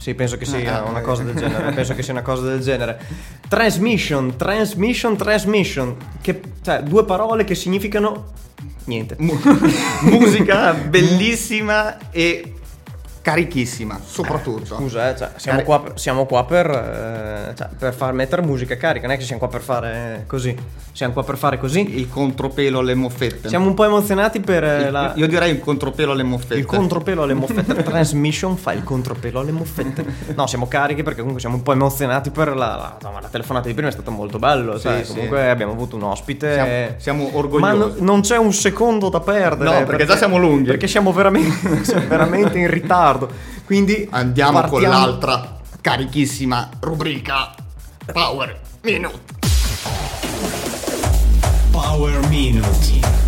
Sì, penso che sia Ah, una ok. cosa del genere. penso che sia una cosa del genere. Transmission, transmission, transmission. Che, cioè, due parole che significano niente. Mu- musica bellissima e carichissima, soprattutto. Scusa, eh, cioè, siamo, Cari- qua per, siamo qua per, eh, cioè, per far mettere musica carica, non è che siamo qua per fare così. Siamo qua per fare così. Il contropelo alle moffette. Siamo un po' emozionati per eh, Il- la- Io direi il contropelo alle moffette. il contropelo alle moffette. Transmission fa il contropelo alle moffette. No, siamo carichi perché comunque siamo un po' emozionati per la, la, la telefonata di prima, è stato molto bello. Sì, sai, sì. comunque abbiamo avuto un ospite. Siamo- siamo Ma orgogliosi. no- non c'è un secondo da perdere. No, perché già siamo lunghi. Perché siamo veramente, siamo veramente in ritardo. Quindi Andiamo con partiamo- l'altra carichissima rubrica Power Minute. Power Minute.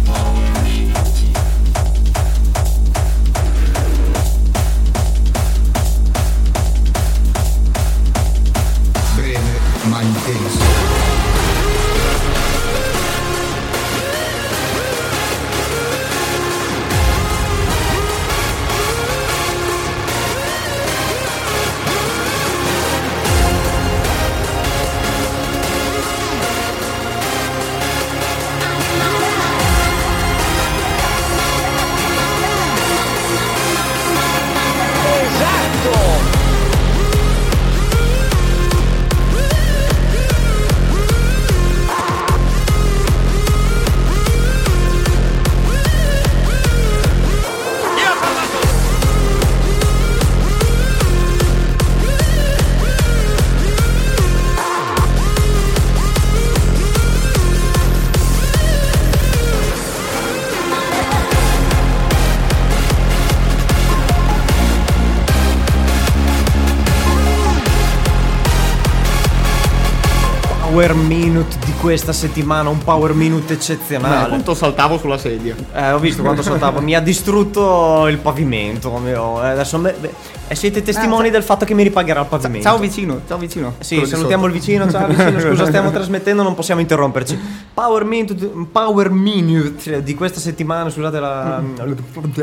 Power minute di questa settimana, un power minute eccezionale. quanto saltavo sulla sedia. Eh, ho visto quando saltavo, mi ha distrutto il pavimento. mio. Eh, Adesso me- beh, siete testimoni del fatto che mi ripagherà il pavimento. Ciao vicino, ciao vicino. Sì, salutiamo il vicino. Ciao vicino, scusa, stiamo trasmettendo, non possiamo interromperci. Power minute, power minute di questa settimana. Scusate, la,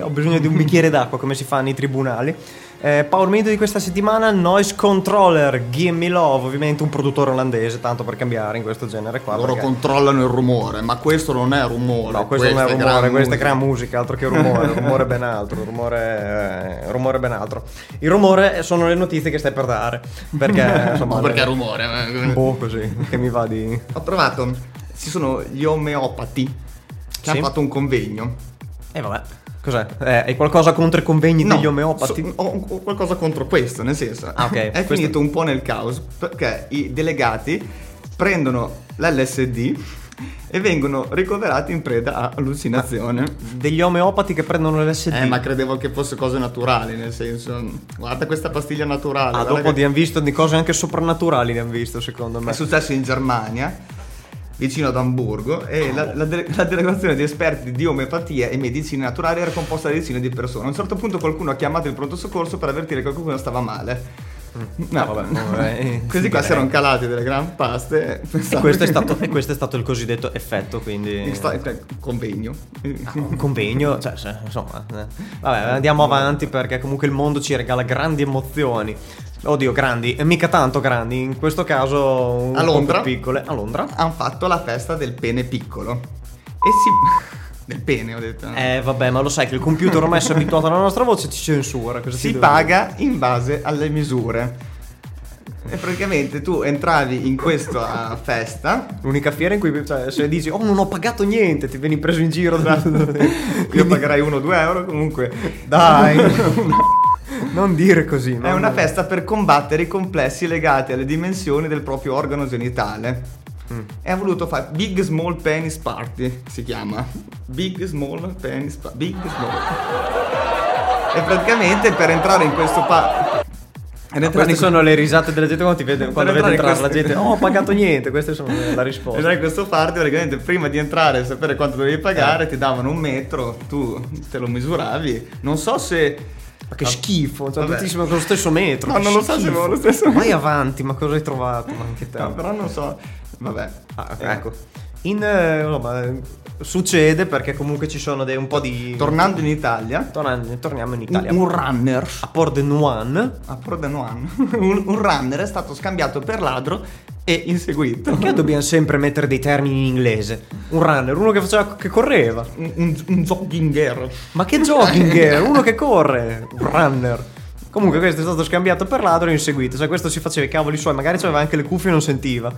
ho bisogno di un bicchiere d'acqua, come si fa nei tribunali. Eh, power minute di questa settimana, Noise Controller, Gimme Love, ovviamente un produttore olandese, tanto per cambiare in questo genere qua. Loro perché- controllano il rumore, ma questo non è rumore. No, questo non è rumore, gran questa è gran musica, altro che rumore, rumore è ben altro, rumore, eh, rumore è ben altro. Il rumore sono le notizie che stai per dare, perché insomma... Ma perché le- rumore? eh? Boh, così, che mi va di... Ho trovato, ci sono gli omeopati che Sì. hanno fatto un convegno. E vabbè, cos'è? Eh, hai qualcosa contro i convegni degli omeopati? so- ho, ho qualcosa contro questo, nel senso. Ah, ok. È Questo- finito un po' nel caos perché i delegati prendono l'LSD e vengono ricoverati in preda a allucinazione. Degli omeopati che prendono l'SD. Eh, ma credevo che fosse cose naturali, nel senso, guarda questa pastiglia naturale. Ah, dopo che- di hanno visto di cose anche soprannaturali ne hanno visto, secondo me. È successo in Germania, vicino ad Amburgo, e la, la dele- la delegazione di esperti di omeopatia e medicine naturali era composta da decine di persone. A un certo punto qualcuno ha chiamato il pronto soccorso per avvertire che qualcuno stava male. No, Ah, vabbè, vabbè, Questi qua si erano calati delle gran paste. E questo, è che- stato, e questo è stato il cosiddetto effetto, quindi... Sta- eh, convegno. un convegno, cioè, insomma, eh. vabbè, andiamo avanti perché comunque il mondo ci regala grandi emozioni. Oddio, grandi, e mica tanto grandi, in questo caso un A po' Londra? più piccole. A Londra? Hanno fatto la festa del pene piccolo. E si... del pene, ho detto. Eh, vabbè, ma lo sai che il computer ormai si è abituato alla nostra voce ci censura. Cosa si paga in base alle misure. E praticamente tu entravi in questa festa. dire? L'unica fiera in cui cioè, se dici, oh, non ho pagato niente, ti vieni preso in giro. da- Io pagherai 1-2 euro comunque. Dai, non dire così. È non- una festa per combattere i complessi legati alle dimensioni del proprio organo genitale. Mm. E ha voluto fare Big Small Penis Party, si chiama. Big Small Penis Party. Big Small. E praticamente per entrare in questo pa... Queste in sono le risate della gente quando ti vede quando vede entrare entrare la gente. Oh, ho pagato niente, queste sono la risposta. Entrare in questo party praticamente prima di entrare e sapere quanto dovevi pagare ti davano un metro, tu te lo misuravi. Non so se... Ma che schifo, cioè, tutti siamo con lo stesso metro. No, non lo so se schifo. avevo lo stesso metro. Vai avanti, ma cosa hai trovato? Ma anche te. No, però non so... Vabbè. Ah, ok, ecco. In, eh, insomma, eh, succede perché comunque ci sono dei, un po' di... Tornando in Italia, Tornando- torniamo in un, Italia. un runner A Port de Nuan. a Pordenone, un, un runner è stato scambiato per ladro e inseguito. Perché dobbiamo sempre mettere dei termini in inglese? Un runner, uno che faceva che correva. Un, un, un jogginger. Ma che jogging era? Uno che corre. Un runner. Comunque questo è stato scambiato per ladro e inseguito. Cioè questo si faceva i cavoli suoi, magari aveva anche le cuffie e non sentiva.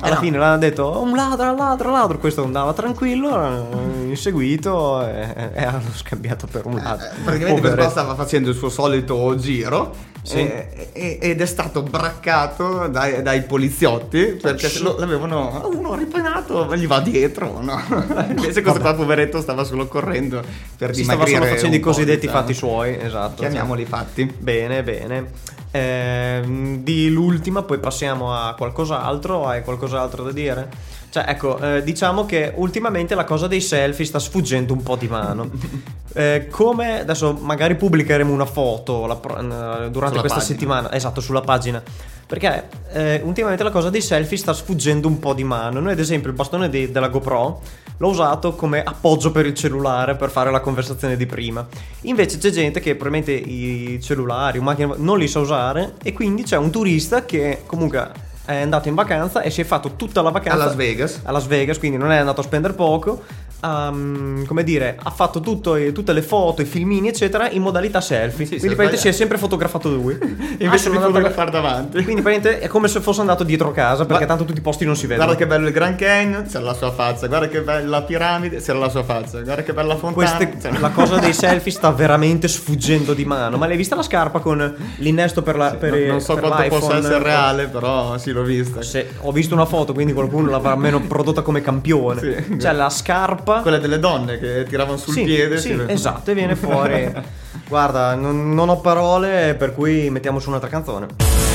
Alla Eh no. fine l'hanno detto "Oh, un ladro, un ladro, un ladro. Questo andava tranquillo, eh, inseguito e, e hanno scambiato per un ladro. Eh, Praticamente questo qua stava facendo il suo solito giro Sì. e- e- ed è stato braccato dai, dai poliziotti perché lo- l'avevano "Ah, uno ripanato gli va dietro no? invece questo qua poveretto stava solo correndo per Si stava solo facendo i po', cosiddetti diciamo. fatti suoi, esatto. chiamiamoli fatti Bene, bene. Ehm, di l'ultima, poi passiamo a qualcos'altro. Hai qualcos'altro da dire? Cioè, ecco, eh, diciamo che ultimamente la cosa dei selfie sta sfuggendo un po' di mano. Eh, come adesso magari pubblicheremo una foto la durante Sulla questa pagina. settimana, esatto, sulla pagina. Perché eh, ultimamente la cosa dei selfie sta sfuggendo un po' di mano. Noi, ad esempio, il bastone di- della GoPro l'ho usato come appoggio per il cellulare per fare la conversazione di prima. Invece c'è gente che probabilmente i cellulari o macchine non li sa usare e quindi c'è un turista che comunque è andato in vacanza e si è fatto tutta la vacanza a Las Vegas a Las Vegas, quindi non è andato a spendere poco. Um, come dire, ha fatto tutto, tutte le foto, i filmini, eccetera, in modalità selfie. Sì, quindi praticamente si è sempre fotografato lui. Ah, invece sono di fotografare davanti Quindi praticamente è come se fosse andato dietro casa, perché Ma- tanto tutti i posti non si vedono. Guarda che bello il Grand Canyon, c'era la sua faccia. Guarda che bella la piramide, c'era la sua faccia. Guarda che bella fontana. Queste- c'era- la cosa dei selfie sta veramente sfuggendo di mano. Ma l'hai vista la scarpa con l'innesto per la per non, non so per quanto possa l'iPhone? essere reale, però sì, l'ho vista. Se- ho visto una foto, quindi qualcuno l'avrà almeno prodotta come campione. Sì. Cioè la scarpa. Quelle delle donne che tiravano sul sì, piede. sì, esatto, e viene fuori. Guarda, non, non ho parole, per cui mettiamo su un'altra canzone.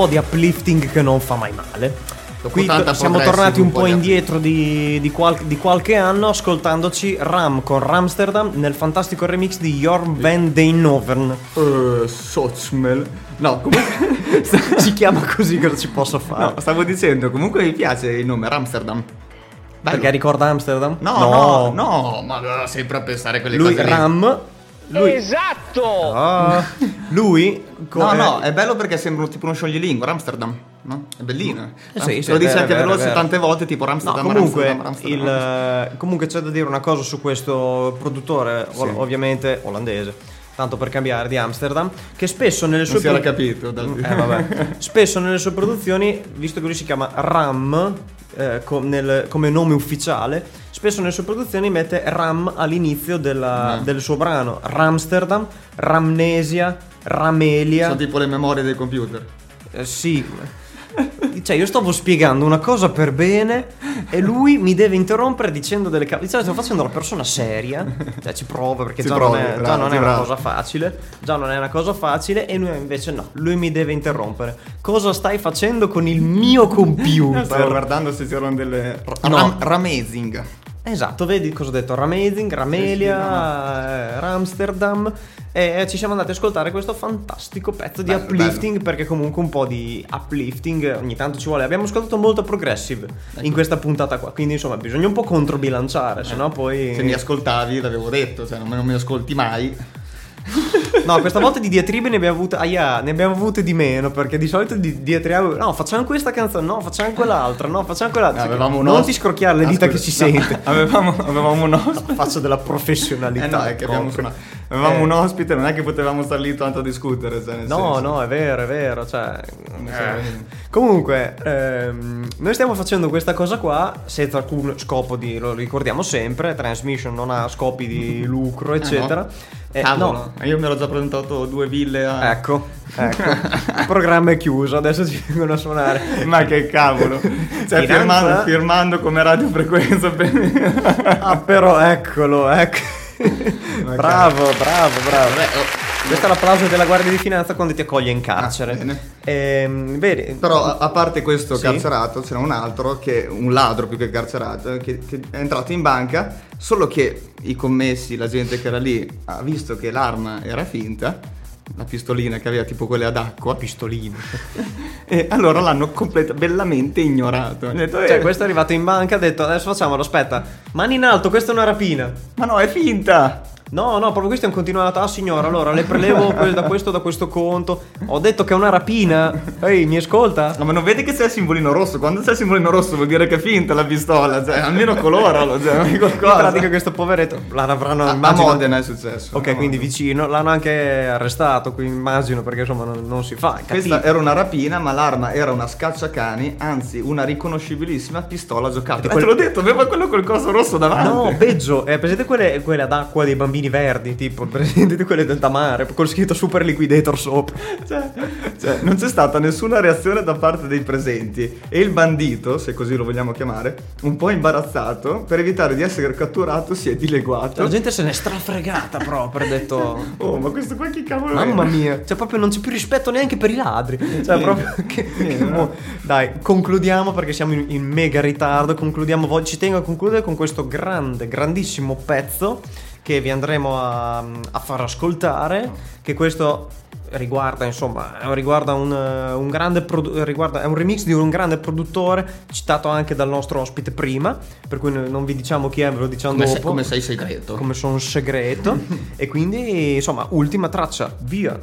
Po' di uplifting che non fa mai male. Dopo Qui siamo tornati un po' po' di indietro di, di qual- di qualche anno ascoltandoci Ram con Ramsterdam nel fantastico remix di Jorn van Deinovern. Uh, Sochmel. No, comunque. si chiama così, cosa ci posso fare? no, stavo dicendo, comunque mi piace il nome Ramsterdam. Bello. Perché ricorda Amsterdam? No, no, no, ma no, sempre a pensare a quelle Lui, cose lì. Ram. Lui, Esatto! Ah, lui co- No, eh, no, è bello perché sembra tipo uno scioglilingua, Amsterdam, no? È bellino. Eh sì, sì, Lo dice anche veloce tante volte, tipo No, Amsterdam, comunque, Amsterdam, Amsterdam, il, eh, comunque c'è da dire una cosa su questo produttore, ov- Sì. ovviamente olandese, tanto per cambiare, di Amsterdam, che spesso nelle sue Non si era pro- capito. Dal... Eh, vabbè. Spesso nelle sue produzioni, visto che lui si chiama Ram eh, com- nel- come nome ufficiale, spesso nelle sue produzioni mette Ram all'inizio della- Ah. del suo brano. Ramsterdam, Ramnesia, Ramelia. Sono tipo le memorie del computer. Eh, sì. Cioè, io stavo spiegando una cosa per bene e lui mi deve interrompere dicendo delle cose. Cioè, sto facendo la persona seria. Cioè, ci prova perché Ci già, provi, non è, già bravo, non è una cosa facile. Già non è una cosa facile. E lui invece no. Lui mi deve interrompere. Cosa stai facendo con il mio Stavo computer? guardando se c'erano delle... No. Ram- Ramazing. Esatto, vedi cosa ho detto? Ramazing, Ramelia, eh, Ramsterdam. E ci siamo andati ad ascoltare questo fantastico pezzo di Bello, uplifting. Perché comunque un po' di uplifting ogni tanto ci vuole. Abbiamo ascoltato molto progressive in questa puntata qua. Quindi insomma bisogna un po' controbilanciare, se no poi. Se mi ascoltavi l'avevo detto, cioè non mi ascolti mai. No, questa volta di diatribe ne abbiamo avute. Ahia, ne abbiamo avute di meno. Perché di solito di diatribe. No, facciamo questa canzone. No, facciamo quell'altra. No, facciamo quell'altra. Un non os- ti scrocchiare le dita Ah, che si no, sente. avevamo, avevamo un ospite. Faccio della professionalità. Eh no, che abbiamo. Avevamo Eh. un ospite, non è che potevamo star lì tanto a discutere. Cioè, No, senso. no, è vero, è vero. Cioè, eh. Comunque, ehm, noi stiamo facendo questa cosa qua senza alcun scopo di, lo ricordiamo sempre, Transmission non ha scopi di lucro, eccetera. Eh, Cavolo, no. io mi ero già presentato due ville a... Ecco, ecco. Il programma è chiuso, adesso ci vengono a suonare. Ma che cavolo! Cioè, firmando, firmando come radiofrequenza per... Ah, però eccolo, ecco. bravo, bravo, bravo. Vabbè, oh, Questo è l'applauso della Guardia di Finanza quando ti accoglie in carcere. Ah, bene. Ehm, vedi, Però a, parte questo Sì. carcerato c'era un altro, che, un ladro più che carcerato, che, che è entrato in banca, solo che i commessi, la gente che era lì, ha visto che l'arma era finta, la pistolina che aveva tipo quelle ad acqua, pistolino. e allora l'hanno completa- bellamente ignorato. Hanno detto, Cioè, "Eh, questo è arrivato in banca, ha detto adesso facciamolo, aspetta, mani in alto, questa è una rapina. Ma no, è finta! No, no, proprio questo è un continuato. Ah, signora, allora le prelevo da questo, da questo conto. Ho detto che è una rapina. Ehi, mi ascolta? No, ma non vedi che c'è il simbolino rosso? Quando c'è il simbolino rosso vuol dire che è finta la pistola, cioè almeno coloralo, cioè, In pratica questo poveretto l'avranno a, a immagino- Modena è successo. Ok, a quindi vicino. L'hanno anche arrestato, quindi immagino, perché insomma non, non si fa. è Questa era una rapina, ma l'arma era una scacciacani, anzi una riconoscibilissima pistola giocata. Eh, quel- te l'ho detto, aveva quello col coso rosso davanti. No, peggio, è presente quelle, quelle ad acqua dei bambini verdi, tipo, presente quelle del mare, con scritto super liquidator sopra. Cioè, cioè, non c'è stata nessuna reazione da parte dei presenti. E il bandito, se così lo vogliamo chiamare, un po' imbarazzato, per evitare di essere catturato, si è dileguato. La gente se n'è strafregata proprio, ha detto... Oh, ma questo qua chi cavolo Mamma mia, cioè proprio non c'è più rispetto neanche per i ladri. Cioè, Niente. proprio che, Niente, che no. mo- Dai, concludiamo perché siamo in, in mega ritardo. Concludiamo. Ci tengo a concludere con questo grande, grandissimo pezzo che vi andremo a, a far ascoltare. Che questo riguarda, insomma, riguarda un, un grande produ- riguarda, è un remix di un grande produttore citato anche dal nostro ospite prima. Per cui non vi diciamo chi è, ve lo diciamo Come, dopo sei, come sei segreto. come sono segreto e quindi insomma ultima traccia via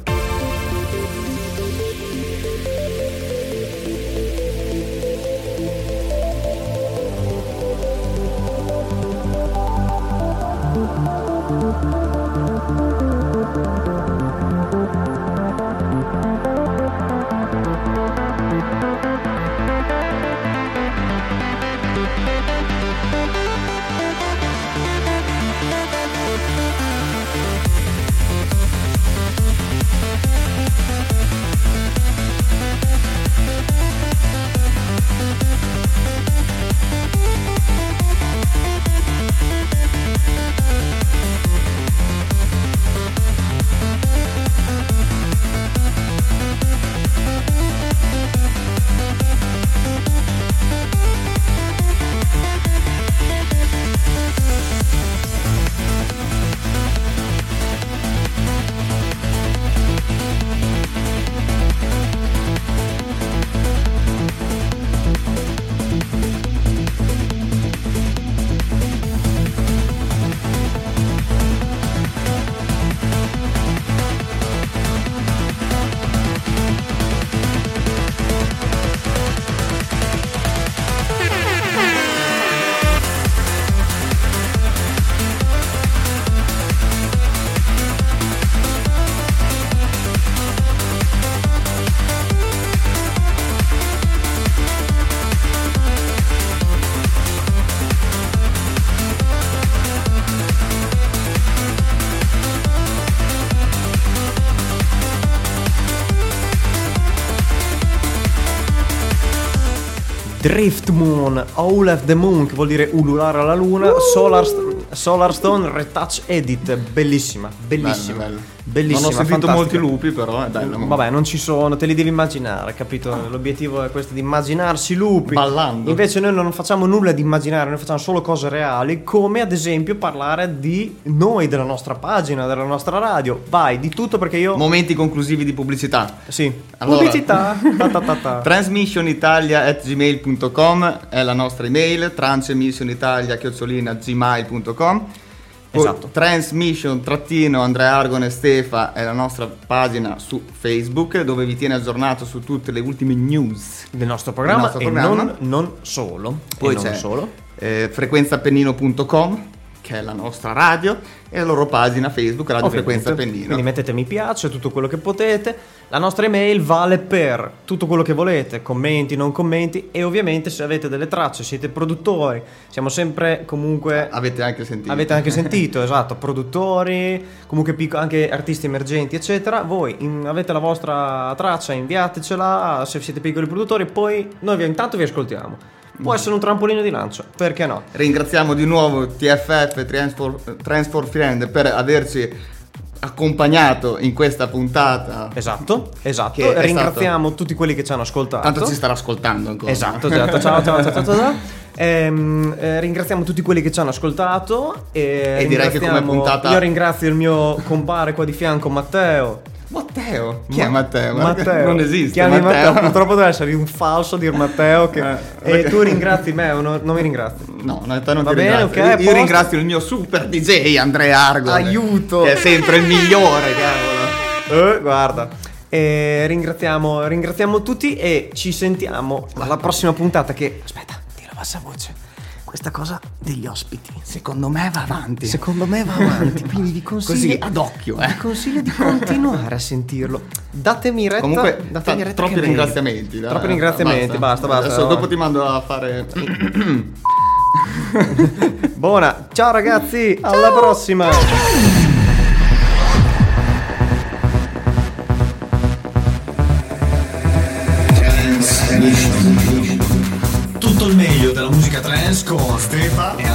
Drift Moon, Howl of the Moon, che vuol dire ululare alla luna, Solar, Solar Stone Retouch Edit, bellissima, bellissima. Bello, bello. Bellissima, Non ho sentito fantastica. molti lupi, però è bello. Vabbè, non ci sono, te li devi immaginare, capito? L'obiettivo è questo di immaginarsi lupi. Ballando. Invece noi non facciamo nulla di immaginare, noi facciamo solo cose reali, come ad esempio parlare di noi, della nostra pagina, della nostra radio. Vai, di tutto perché io... Momenti conclusivi di pubblicità. sì. Allora. Pubblicità. Ta ta ta ta. Transmissionitalia.gmail.com è la nostra email, transmissionitalia.gmail.com Esatto. Transmission trattino Andrea Argon e Stefa è la nostra pagina su Facebook dove vi tiene aggiornato su tutte le ultime news. Del nostro programma nostro e programma. Non, non solo. Poi e non c'è solo. eh, frequenzapennino.com che è la nostra radio e la loro pagina Facebook Radio Ovviamente. Frequenza Pennino. Quindi mettete mi piace, tutto quello che potete. La nostra email vale per tutto quello che volete, commenti, non commenti e ovviamente se avete delle tracce, siete produttori, siamo sempre comunque Avete anche sentito. Avete anche sentito, esatto, produttori, comunque picco- anche artisti emergenti, eccetera. Voi in- avete la vostra traccia, inviatecela se siete piccoli produttori, poi noi vi- intanto vi ascoltiamo. Può essere un trampolino di lancio, perché no? Ringraziamo di nuovo TFF Transport, Transport Friend per averci accompagnato in questa puntata. Esatto, esatto. Ringraziamo tutti quelli che ci hanno ascoltato. Tanto ci starà ascoltando ancora. Esatto, esatto. Ciao, ciao, ciao, ciao, ciao. Ehm, eh, ringraziamo tutti quelli che ci hanno ascoltato. E, E direi che come puntata- Io ringrazio il mio compare qua di fianco, Matteo. Matteo. Chi è Ma- Matteo? Guarda che Matteo. Non esiste. Chiami Matteo. Purtroppo deve essere un falso dir Matteo. Che... Eh, e tu ringrazi me o no- non mi ringrazi? No, no, te non Va ti bene, ringrazio. ok, Io- Io, ringrazio il mio super DJ Andrea Argo. Aiuto. Che è sempre il migliore, cavolo. Eh, guarda. E ringraziamo, ringraziamo tutti e ci sentiamo alla prossima puntata che... Aspetta, dillo a bassa voce. Questa cosa degli ospiti. Secondo me va avanti. Secondo me va avanti, quindi vi consiglio, Così, ad occhio, eh. vi consiglio di continuare a sentirlo. Datemi retta. Comunque, datemi retta troppi ringraziamenti. dai. Troppi ringraziamenti, basta, basta. Adesso dopo ti mando a fare. Buona, ciao ragazzi, alla prossima. Tutto musica trance